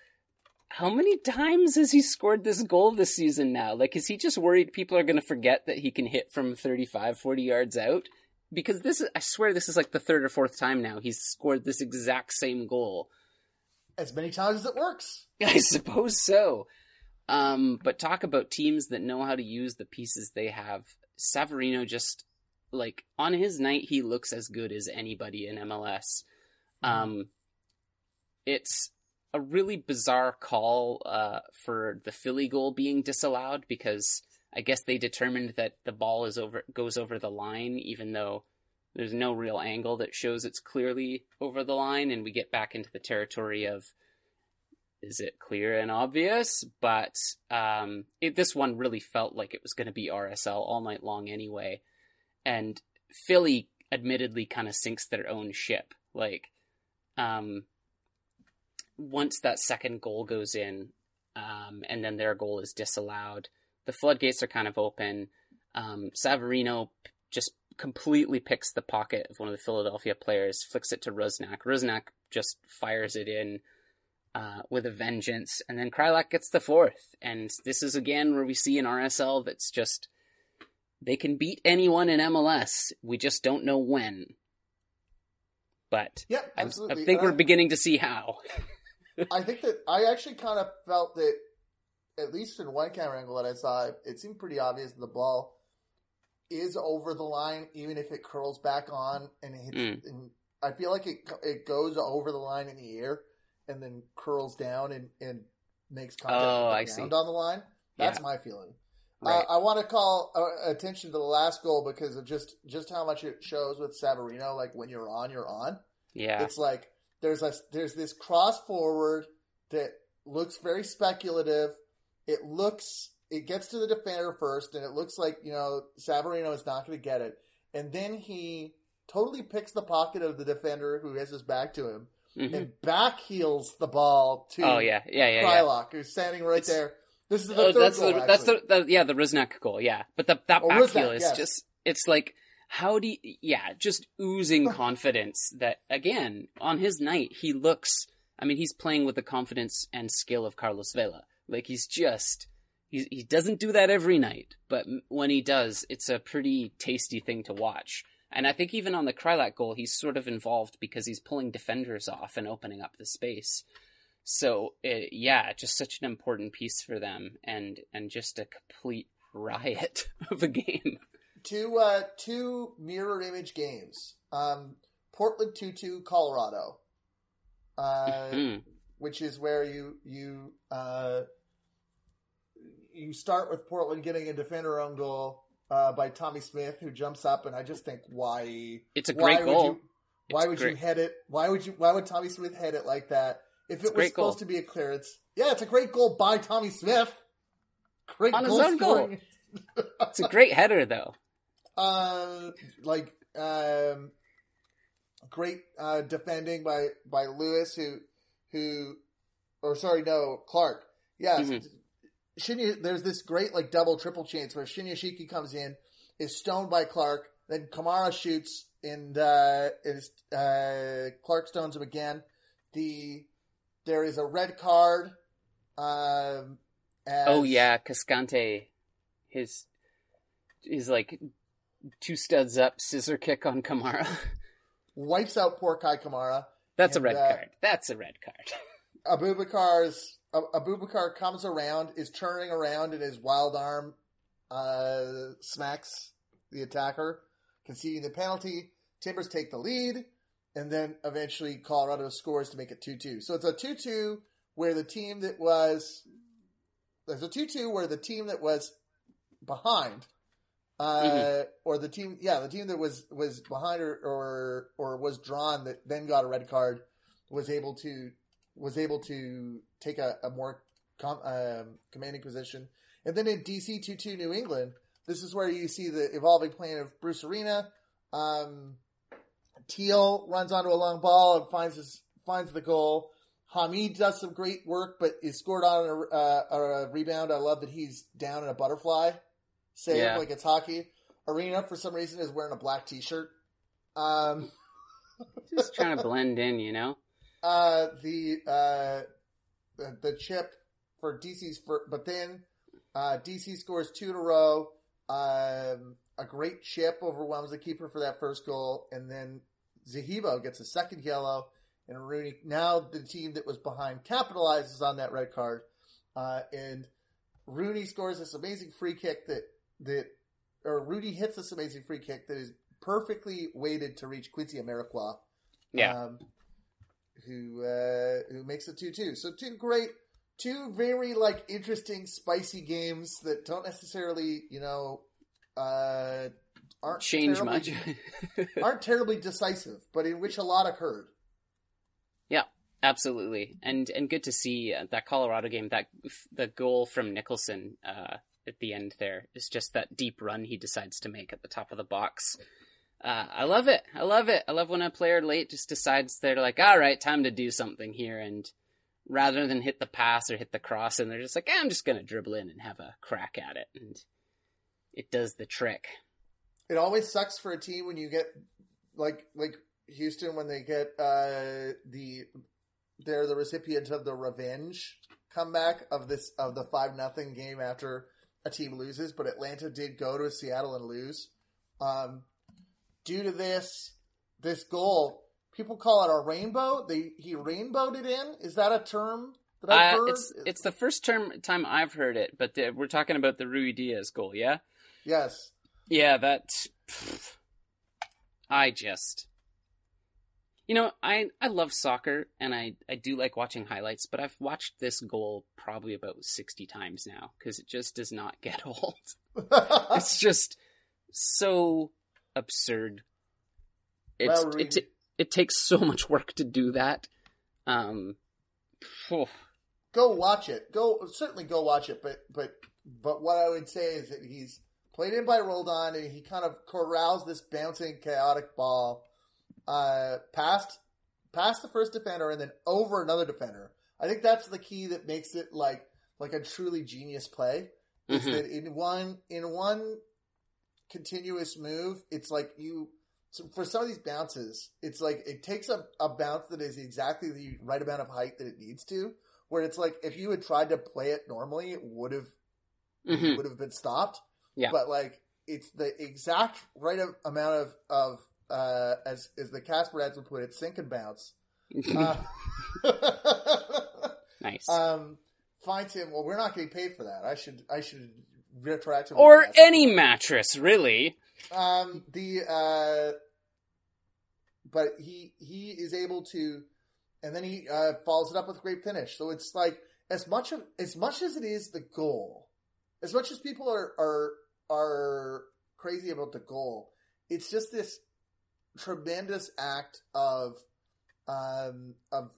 How many times has he scored this goal this season now? Like, is he just worried people are going to forget that he can hit from 35, 40 yards out? Because this is, I swear this is like the third or fourth time now he's scored this exact same goal. As many times as it works. I suppose so. Um, but talk about teams that know how to use the pieces they have. Savarino just like on his night he looks as good as anybody in MLS. Um, it's a really bizarre call uh, for the Philly goal being disallowed because I guess they determined that the ball is over goes over the line even though there's no real angle that shows it's clearly over the line and we get back into the territory of is it clear and obvious? But um, it, this one really felt like it was going to be RSL all night long anyway. And Philly admittedly kind of sinks their own ship. Like, um, once that second goal goes in, um, and then their goal is disallowed, the floodgates are kind of open. Um, Savarino just completely picks the pocket of one of the Philadelphia players, flicks it to Rusnak. Rusnak just fires it in uh, with a vengeance, and then Kreilach gets the fourth. And this is again where we see an RSL that's just they can beat anyone in MLS. We just don't know when. But yeah. I, I think we're beginning to see how. I think that I actually kind of felt that, at least in one camera angle that I saw, it seemed pretty obvious the ball is over the line, even if it curls back on and hits. Mm. And I feel like it it goes over the line in the air and then curls down and, and makes contact oh, with the on the line. That's yeah. my feeling. Right. Uh, I want to call uh, attention to the last goal because of just just how much it shows with Savarino. Like when you're on, you're on. Yeah, it's like there's a there's this cross forward that looks very speculative. It looks it gets to the defender first, and it looks like you know Savarino is not going to get it, and then he totally picks the pocket of the defender who has his back to him mm-hmm. and back heels the ball to oh yeah yeah yeah Kreilach, yeah. who's standing right it's, there. This is the oh, third that's goal. The, that's the, the, yeah the Rusnak goal yeah, but the that oh, back Rusnak, heel is yes. just it's like how do you, yeah just oozing confidence that again on his night he looks I mean he's playing with the confidence and skill of Carlos Vela like he's just he he doesn't do that every night but when he does it's a pretty tasty thing to watch and I think even on the Kreilach goal, he's sort of involved because he's pulling defenders off and opening up the space. So it, yeah, just such an important piece for them, and and just a complete riot of a game. Two uh, two mirror image games. Um, Portland two two Colorado, uh, mm-hmm. which is where you you uh, you start with Portland getting a defender own goal uh, by Tommy Smith, who jumps up, and I just think, why? It's a great goal. You, why would great. you head it? Why would you? Why would Tommy Smith head it like that? If it was supposed goal. to be a clearance, yeah, it's a great goal by Tommy Smith. Great on goal his own goal. it's a great header, though. Uh, like um, great uh, defending by by Lewis, who who, or sorry, no, Clark. Yes, mm-hmm. Shinya, there's this great like double triple chance where Shinyashiki comes in, is stoned by Clark, then Kamara shoots and uh, is uh, Clark stones him again. The there is a red card. Um, oh yeah, Cascante, his his like two studs up scissor kick on Kamara. wipes out poor Kei Kamara. That's And, a red uh, card. That's a red card. Abubakar's Abubakar comes around, is turning around, and his wild arm uh, smacks the attacker, conceding the penalty. Timbers take the lead, and then eventually Colorado scores to make it 2 2. So it's a 2 2 where the team that was. There's a 2 2 where the team that was behind. Uh, Mhm. or the team, yeah, the team that was was behind or, or or was drawn that then got a red card was able to was able to take a, a more com, um, commanding position. And then in DC 2 2 New England, this is where you see the evolving plan of Bruce Arena. Um, Teal runs onto a long ball and finds his, finds the goal. Hamid does some great work, but is scored on a, uh, a rebound. I love that he's down in a butterfly save Yeah. like it's hockey. Arena, for some reason, is wearing a black T-shirt. Um, Just trying to blend in, you know. Uh, the uh, the, the chip for DC's for, but then uh, DC scores two in a row. Um, a great chip overwhelms the keeper for that first goal, and then Zahibo gets a second yellow, and Rooney. Now the team that was behind capitalizes on that red card, uh, and Rooney scores this amazing free kick that that or Rooney hits this amazing free kick that is perfectly weighted to reach Quincy Amarikwa Yeah. um, who uh, who makes it two two. So two great, two very like interesting, spicy games that don't necessarily you know uh, aren't Change terribly, much. aren't terribly decisive, but in which a lot occurred. Yeah, absolutely, and and good to see uh, that Colorado game. That the goal from Nicholson uh, at the end there is just that deep run he decides to make at the top of the box. Uh, I love it. I love it. I love when a player late just decides they're like, all right, time to do something here, and rather than hit the pass or hit the cross, and they're just like, eh, I'm just gonna dribble in and have a crack at it, and it does the trick. It always sucks for a team when you get like like Houston when they get uh, the they're the recipient of the revenge comeback of this of the five nothing game after a team loses, but Atlanta did go to Seattle and lose. Um, due to this this goal, people call it a rainbow. They he rainbowed it in. Is that a term that I've Uh, heard? it's it's the first term time I've heard it, but the, we're talking about the Ruidíaz goal, yeah. yes. Yeah, that. pfft. I just. You know, I I love soccer and I I do like watching highlights, but I've watched this goal probably about sixty times now because it just does not get old. it's just so absurd. It's Well, it Reed- it takes so much work to do that. Um, go watch it. Go certainly go watch it. But but but what I would say is that he's played in by Roldan and he kind of corrals this bouncing chaotic ball uh, past past the first defender and then over another defender. I think that's the key that makes it like like a truly genius play. Is Mhm. that in one in one continuous move, it's like you so for some of these bounces, it's like it takes a, a bounce that is exactly the right amount of height that it needs to. Where it's like if you had tried to play it normally, it would have Mhm. would have been stopped. Yeah. But like it's the exact right of, amount of of uh, as as the Casper ads would put it, sink and bounce. Uh, nice. um, finds him. Well, we're not getting paid for that. I should I should retroactively or any mattress, really. Um, the uh, but he he is able to, and then he uh, follows it up with a great finish. So it's like as much of as much as it is the goal, as much as people are are are crazy about the goal, it's just this tremendous act of um of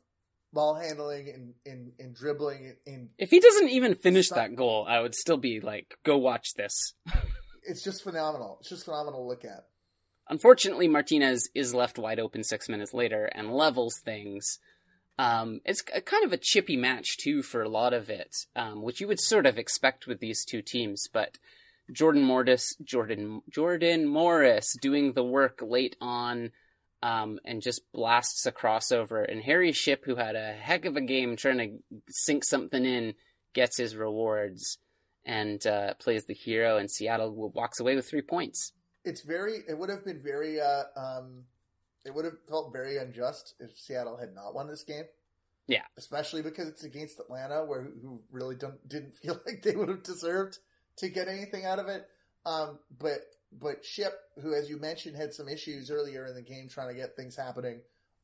ball handling and and, and dribbling and If he doesn't even finish Stop. that goal, I would still be like, go watch this. it's just phenomenal. It's just phenomenal to look at. Unfortunately, Martinez is left wide open six minutes later and levels things. Um, it's a, kind of a chippy match too for a lot of it, um, which you would sort of expect with these two teams. But Jordan Morris, Jordan Jordan Morris, doing the work late on, um, and just blasts a crossover. And Harry Shipp, who had a heck of a game trying to sink something in, gets his rewards and uh, plays the hero. And Seattle walks away with three points. it's very it would have been very uh um it would have felt very unjust if Seattle had not won this game. Yeah, especially because it's against Atlanta, where who really don't didn't feel like they would have deserved to get anything out of it. Um, but but Shipp, who as you mentioned had some issues earlier in the game trying to get things happening,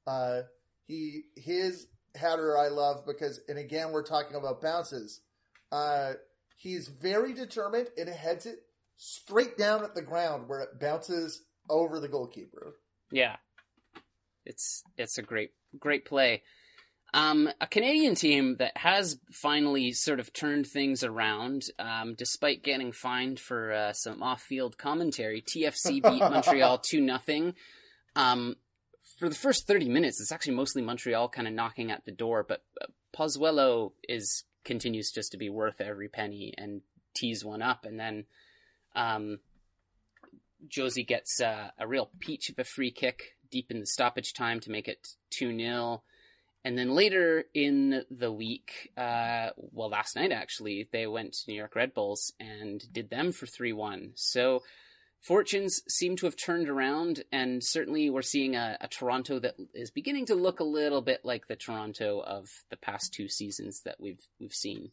uh, he his header I love because, and again we're talking about bounces. Uh, he's very determined and heads it straight down at the ground where it bounces over the goalkeeper. Yeah, it's it's a great great play. Um, a Canadian team that has finally sort of turned things around, um, despite getting fined for uh, some off-field commentary. TFC beat Montreal two nothing. Um, for the first thirty minutes, it's actually mostly Montreal kind of knocking at the door, but uh, Pozuelo is continues just to be worth every penny and tease one up, and then um, Jozy gets uh, a real peach of a free kick deep in the stoppage time to make it two 0 and then later in the week, uh, well, last night actually, they went to New York Red Bulls and did them for 3 1. So fortunes seem to have turned around, and certainly we're seeing a, a, Toronto that is beginning to look a little bit like the Toronto of the past two seasons that we've we've seen.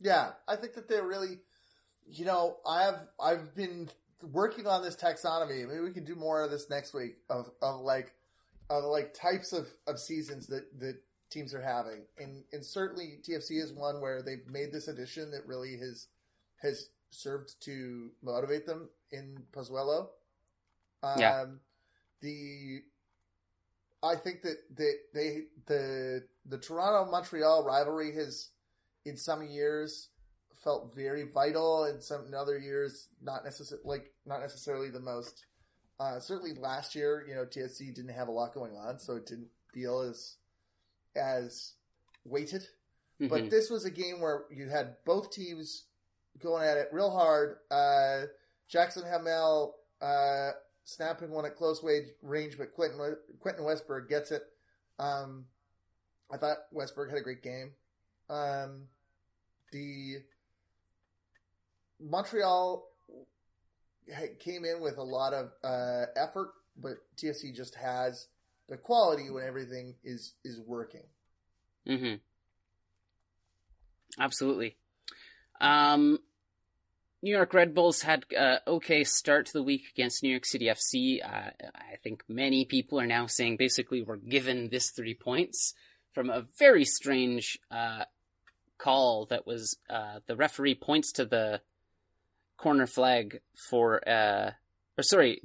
Yeah, I think that they're really, you know, I've I've been working on this taxonomy. Maybe we can do more of this next week of of like of like types of, of seasons that, that teams are having. And and certainly TFC is one where they've made this addition that really has has served to motivate them in Pozuelo. Um, yeah. The I think that that they the the Toronto Montreal rivalry has in some years felt very vital, and some in other years not necessarily like not necessarily the most uh, certainly last year, you know, TFC didn't have a lot going on, so it didn't feel as as weighted. Mm-hmm. But this was a game where you had both teams going at it real hard. Uh, Jackson Hamel uh, snapping one at close range, but Quentin Quentin Westberg gets it. Um, I thought Westberg had a great game. Um, the Montreal came in with a lot of uh, effort, but TFC just has the quality when everything is is working. Mm-hmm. Absolutely. Um, New York Red Bulls had uh, okay start to the week against New York City FC. Uh, I think many people are now saying basically we're given this three points from a very strange uh, call that was uh, the referee points to the corner flag for uh or sorry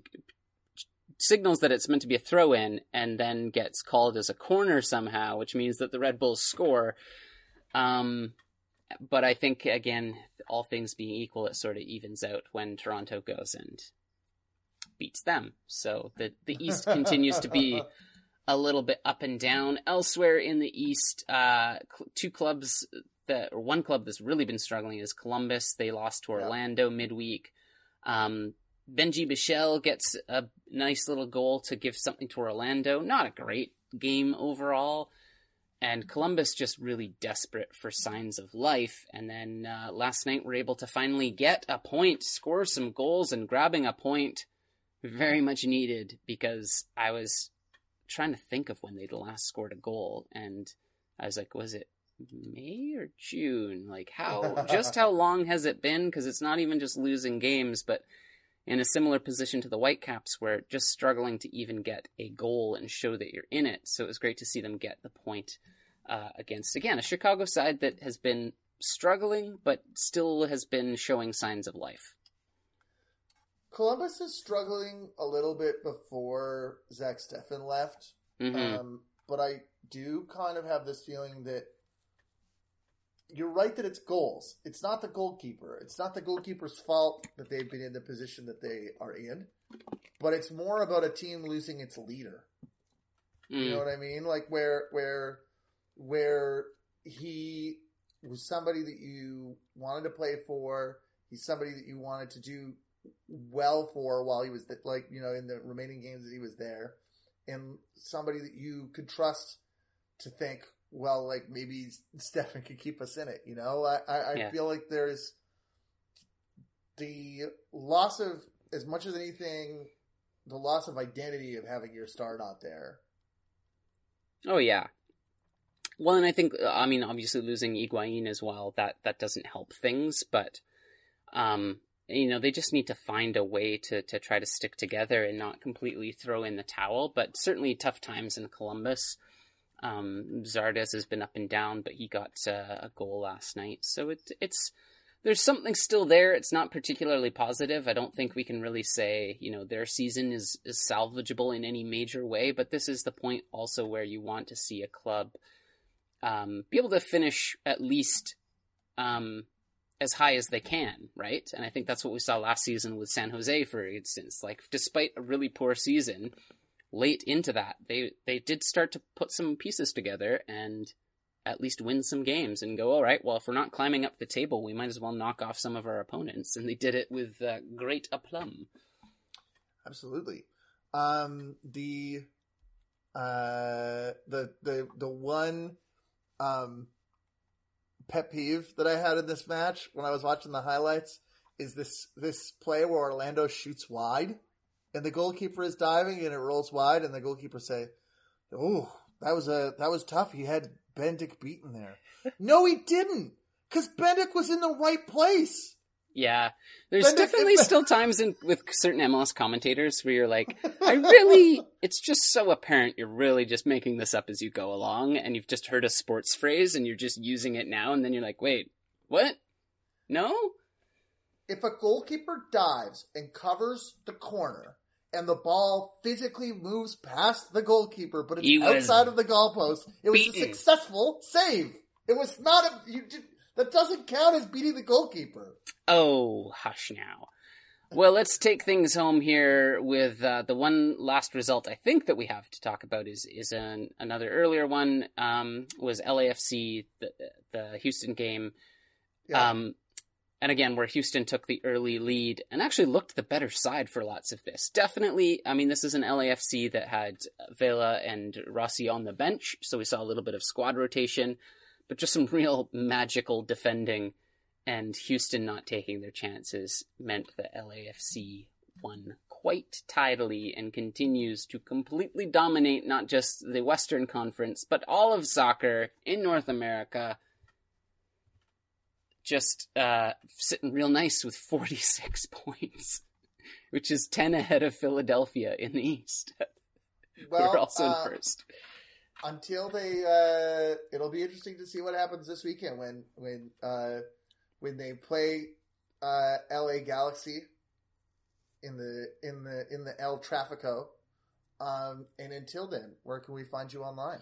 signals that it's meant to be a throw in and then gets called as a corner somehow, which means that the Red Bulls score. Um, but I think again, all things being equal, it sort of evens out when Toronto goes and beats them. So the the East continues to be a little bit up and down. Elsewhere in the East, uh, two clubs that or one club that's really been struggling is Columbus. They lost to Orlando yeah. midweek. Um, Benji Michel gets a nice little goal to give something to Orlando. Not a great game overall. And Columbus just really desperate for signs of life. And then uh, last night we're able to finally get a point, score some goals, and grabbing a point very much needed because I was trying to think of when they'd last scored a goal. And I was like, was it May or June? Like how just how long has it been? Because it's not even just losing games, but in a similar position to the Whitecaps, where just struggling to even get a goal and show that you're in it. So it was great to see them get the point uh, against again a Chicago side that has been struggling, but still has been showing signs of life. Columbus is struggling a little bit before Zach Steffen left, mm-hmm. um, but I do kind of have this feeling that you're right that it's goals. It's not the goalkeeper. It's not the goalkeeper's fault that they've been in the position that they are in, but it's more about a team losing its leader. Mm. You know what I mean? Like where where where he was somebody that you wanted to play for. He's somebody that you wanted to do well for while he was like you know in the remaining games that he was there, and somebody that you could trust to think well, like maybe Steffen could keep us in it. You know, I, I, I yeah. feel like there's the loss of as much as anything, the loss of identity of having your star not there. Oh yeah. Well, and I think I mean obviously losing Higuaín as well that that doesn't help things, but um, you know they just need to find a way to to try to stick together and not completely throw in the towel. But certainly tough times in Columbus. Um, Zardes has been up and down, but he got uh, a goal last night, so it, it's there's something still there. It's not particularly positive. I don't think we can really say, you know, their season is, is salvageable in any major way, but this is the point also where you want to see a club um, be able to finish at least um, as high as they can, right? And I think that's what we saw last season with San Jose, for instance. Like, despite a really poor season, late into that, they they did start to put some pieces together and at least win some games and go, all right, well, if we're not climbing up the table, we might as well knock off some of our opponents. And they did it with uh, great aplomb. Absolutely. Um, the uh, the the the one um, pet peeve that I had in this match when I was watching the highlights is this this play where Orlando shoots wide and the goalkeeper is diving and it rolls wide and the goalkeeper say, "Oh, that was a that was tough. He had Bendik beaten there." no, he didn't, because Bendik was in the right place. Yeah, there's definitely still times in with certain MLS commentators where you're like, I really, it's just so apparent you're really just making this up as you go along, and you've just heard a sports phrase and you're just using it now, and then you're like, wait, what? No. If a goalkeeper dives and covers the corner, and the ball physically moves past the goalkeeper, but it's outside of the goalpost, it was beaten. a successful save. It was not a you. That doesn't count as beating the goalkeeper. Oh, hush now. Well, let's take things home here with uh, the one last result I think that we have to talk about is is an, another earlier one um, was LAFC the, the Houston game, yeah. um, and again where Houston took the early lead and actually looked the better side for lots of this. Definitely, I mean this is an LAFC that had Vela and Rossi on the bench, so we saw a little bit of squad rotation but just some real magical defending and Houston not taking their chances meant that LAFC won quite tidily and continues to completely dominate not just the Western Conference, but all of soccer in North America. Just uh, sitting real nice with 46 points, which is 10 ahead of Philadelphia in the East. Well, They're also uh, in first until they uh, it'll be interesting to see what happens this weekend when when uh, when they play uh, LA Galaxy in the in the in the El Trafico. Um, and until then, where can we find you online?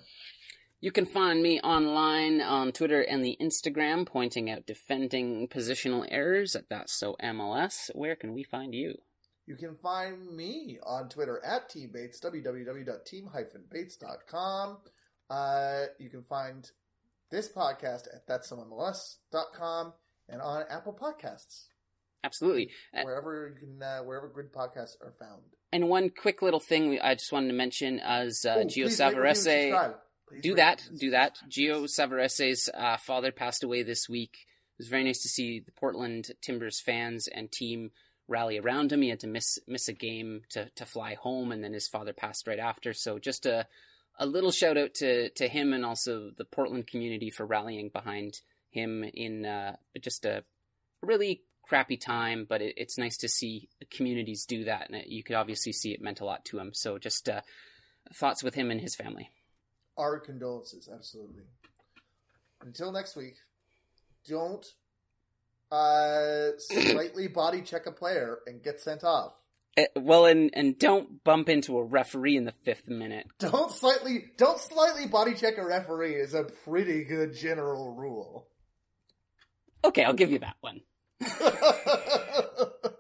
You can find me online on Twitter and the Instagram, pointing out defending positional errors at That's So MLS. Where can we find you? You can find me on Twitter at Team Bates, www.team-bates.com. Uh, you can find this podcast at that'somemls.com and on Apple Podcasts. Absolutely. Wherever you can, uh, wherever good podcasts are found. And one quick little thing I just wanted to mention as uh, Ooh, Gio Savarese. Do that. Do that. Gio Savarese's uh, father passed away this week. It was very nice to see the Portland Timbers fans and team rally around him. He had to miss miss a game to to fly home, and then his father passed right after. So just a a little shout out to to him and also the Portland community for rallying behind him in uh, just a really crappy time. But it, it's nice to see communities do that, and it, you could obviously see it meant a lot to him. So just uh, thoughts with him and his family. Our condolences, absolutely. Until next week, don't uh, slightly body check a player and get sent off. Uh, well, and and don't bump into a referee in the fifth minute. Don't slightly don't slightly body check a referee is a pretty good general rule. Okay, I'll give you that one.